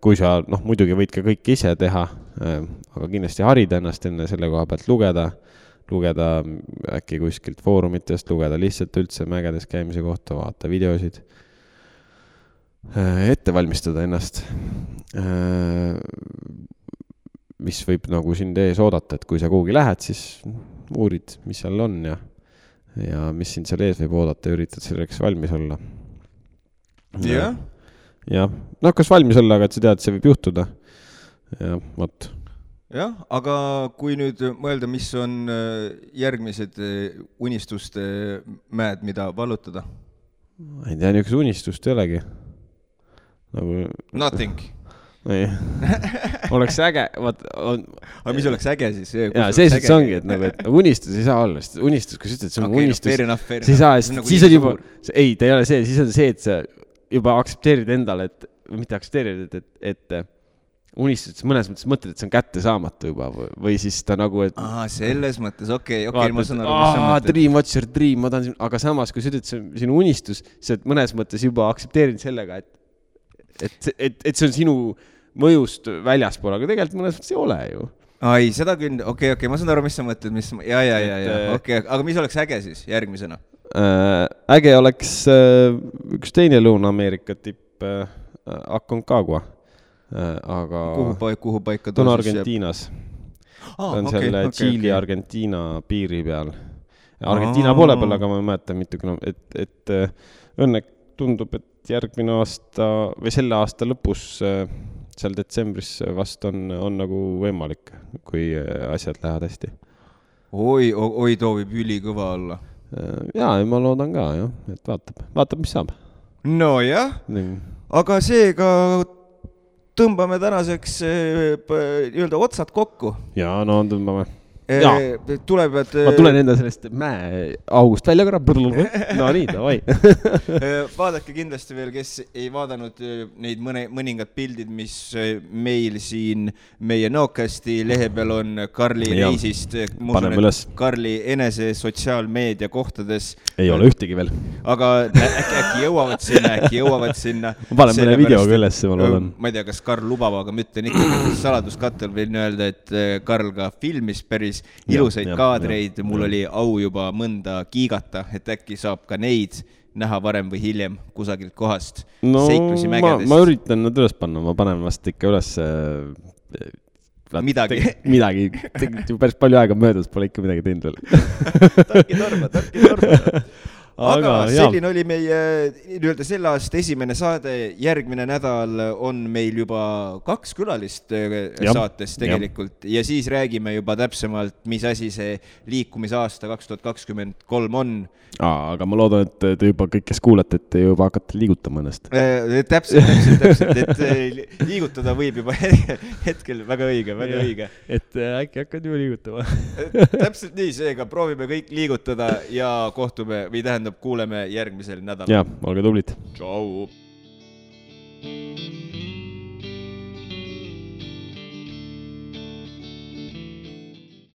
kui sa noh, muidugi võid ka kõike ise teha äh,, aga kindlasti harida ennast enne selle koha pealt lugeda, lugeda äkki kuskilt foorumitest, lugeda lihtsalt üldse mägedes käimise kohta, vaata videosid äh, ette valmistada ennast. mis võib nagu sind ees oodata, et kui sa kuhugi lähed, siis uurid, mis seal on ja, ja mis sind seal ees võib oodata ja üritad selleks valmis olla. jah, jah, noh, kas valmis olla, aga et sa tead, see võib juhtuda. jah, vot. jah, aga kui nüüd mõelda, mis on äh, järgmised äh, unistuste mäed, mida vallutada? ma ei tea, niisugust unistust ei olegi. nagu Nothing. ei, oleks äge, vaat on, aga mis oleks äge siis? jaa, see see ongi, et nagu, et nagu unistus ei saa olla, sest unistus, kui sa ütled, see on okei, unistus fair sa ei saa, nagu siis on juba, ei, ta ei ole see, siis on see, et sa juba aktsepteerid endale, et, mitte aktsepteerid, et, et, et unistused mõnes mõttes mõtled, et see on kättesaamatu juba või, või siis ta nagu, et aa, selles mõttes, okei, okei, ma saan aru, mis sa mõtled. dream, what's your dream, ma tahan, aga samas, kui sa ütled, see on sinu unistus, sa oled mõnes mõttes juba aktsepteerinud sellega, et, et, et, et see on sinu mõjust väljaspool, aga tegelikult mõnes mõttes ei ole ju. ai, seda küll, okei, okei, ma saan aru, mis sa mõtled, mis, ja, ja, ja, ja äh, okei, aga mis oleks äge siis järgmisena? äh,. äge oleks äh, üks teine Lõuna-Ameerika tipp äh,, Aconcagua aga kuhu paika, kuhu paika ta on Argentiinas, ta aa, on okei, selle Tšiili, okei. Argentiina piiri peal. Argentiina Aa. poole peal, aga ma ei mäleta, mitu kilo, et, et äh, õnneks tundub, et järgmine aasta või selle aasta lõpus äh, seal detsembris vast on, on nagu võimalik, kui äh, asjad lähevad hästi. oi, oi, too võib ülikõva olla. ja, ja ma loodan ka jah, et vaatab, vaatab, mis saab. nojah, aga seega tõmbame tänaseks eh, nii-öelda otsad kokku. ja no tõmbame. Jaa. tuleb, et ma tulen enda sellest mäeaugust välja korra. no nii, davai. Eh, vaadake kindlasti veel, kes ei vaadanud eh, neid mõne, mõningad pildid, mis meil siin meie Nokasti lehe peal on Karli reisist. Paneme üles. Karli enese sotsiaalmeedia kohtades, ei ole ühtegi veel. aga äkki, äkki jõuavad sinna, äkki jõuavad sinna. ma panen mõne video ka ülesse, ma loodan. ma ei tea, kas Karl lubab, aga ma ütlen ikkagi saladuskattel võin öelda, et Karl ka filmis päris ilusaid jah, kaadreid, mul jah. oli au juba mõnda kiigata, et äkki saab ka neid näha varem või hiljem kusagilt kohast no seiklusi ma, mägedes. ma üritan nad üles panna, ma panen vast ikka üles äh, Midagi. midagi, tegelikult ju päris palju aega möödas, pole ikka midagi teinud veel. tarki torma, tarki torma. Aga Aga selline oli meie nii-öelda selle aasta esimene saade, järgmine nädal on meil juba kaks külalist eh, Jah, saates tegelikult ja siis räägime juba täpsemalt, mis asi see liikumisaasta kaks tuhat kakskümmend kolm on. aga ma loodan, et te juba kõik, kes kuulate, et te juba hakkate liigutama ennast. täpselt, täpselt, täpselt, et eh, liigutada võib juba hetkel, väga õige, väga Jah. õige. et äh, äkki hakkad juba liigutama. täpselt nii, seega proovime kõik liigutada ja kohtume või tähendab, kuuleme järgmisel nädalal. jaa, olge tublid. tšau.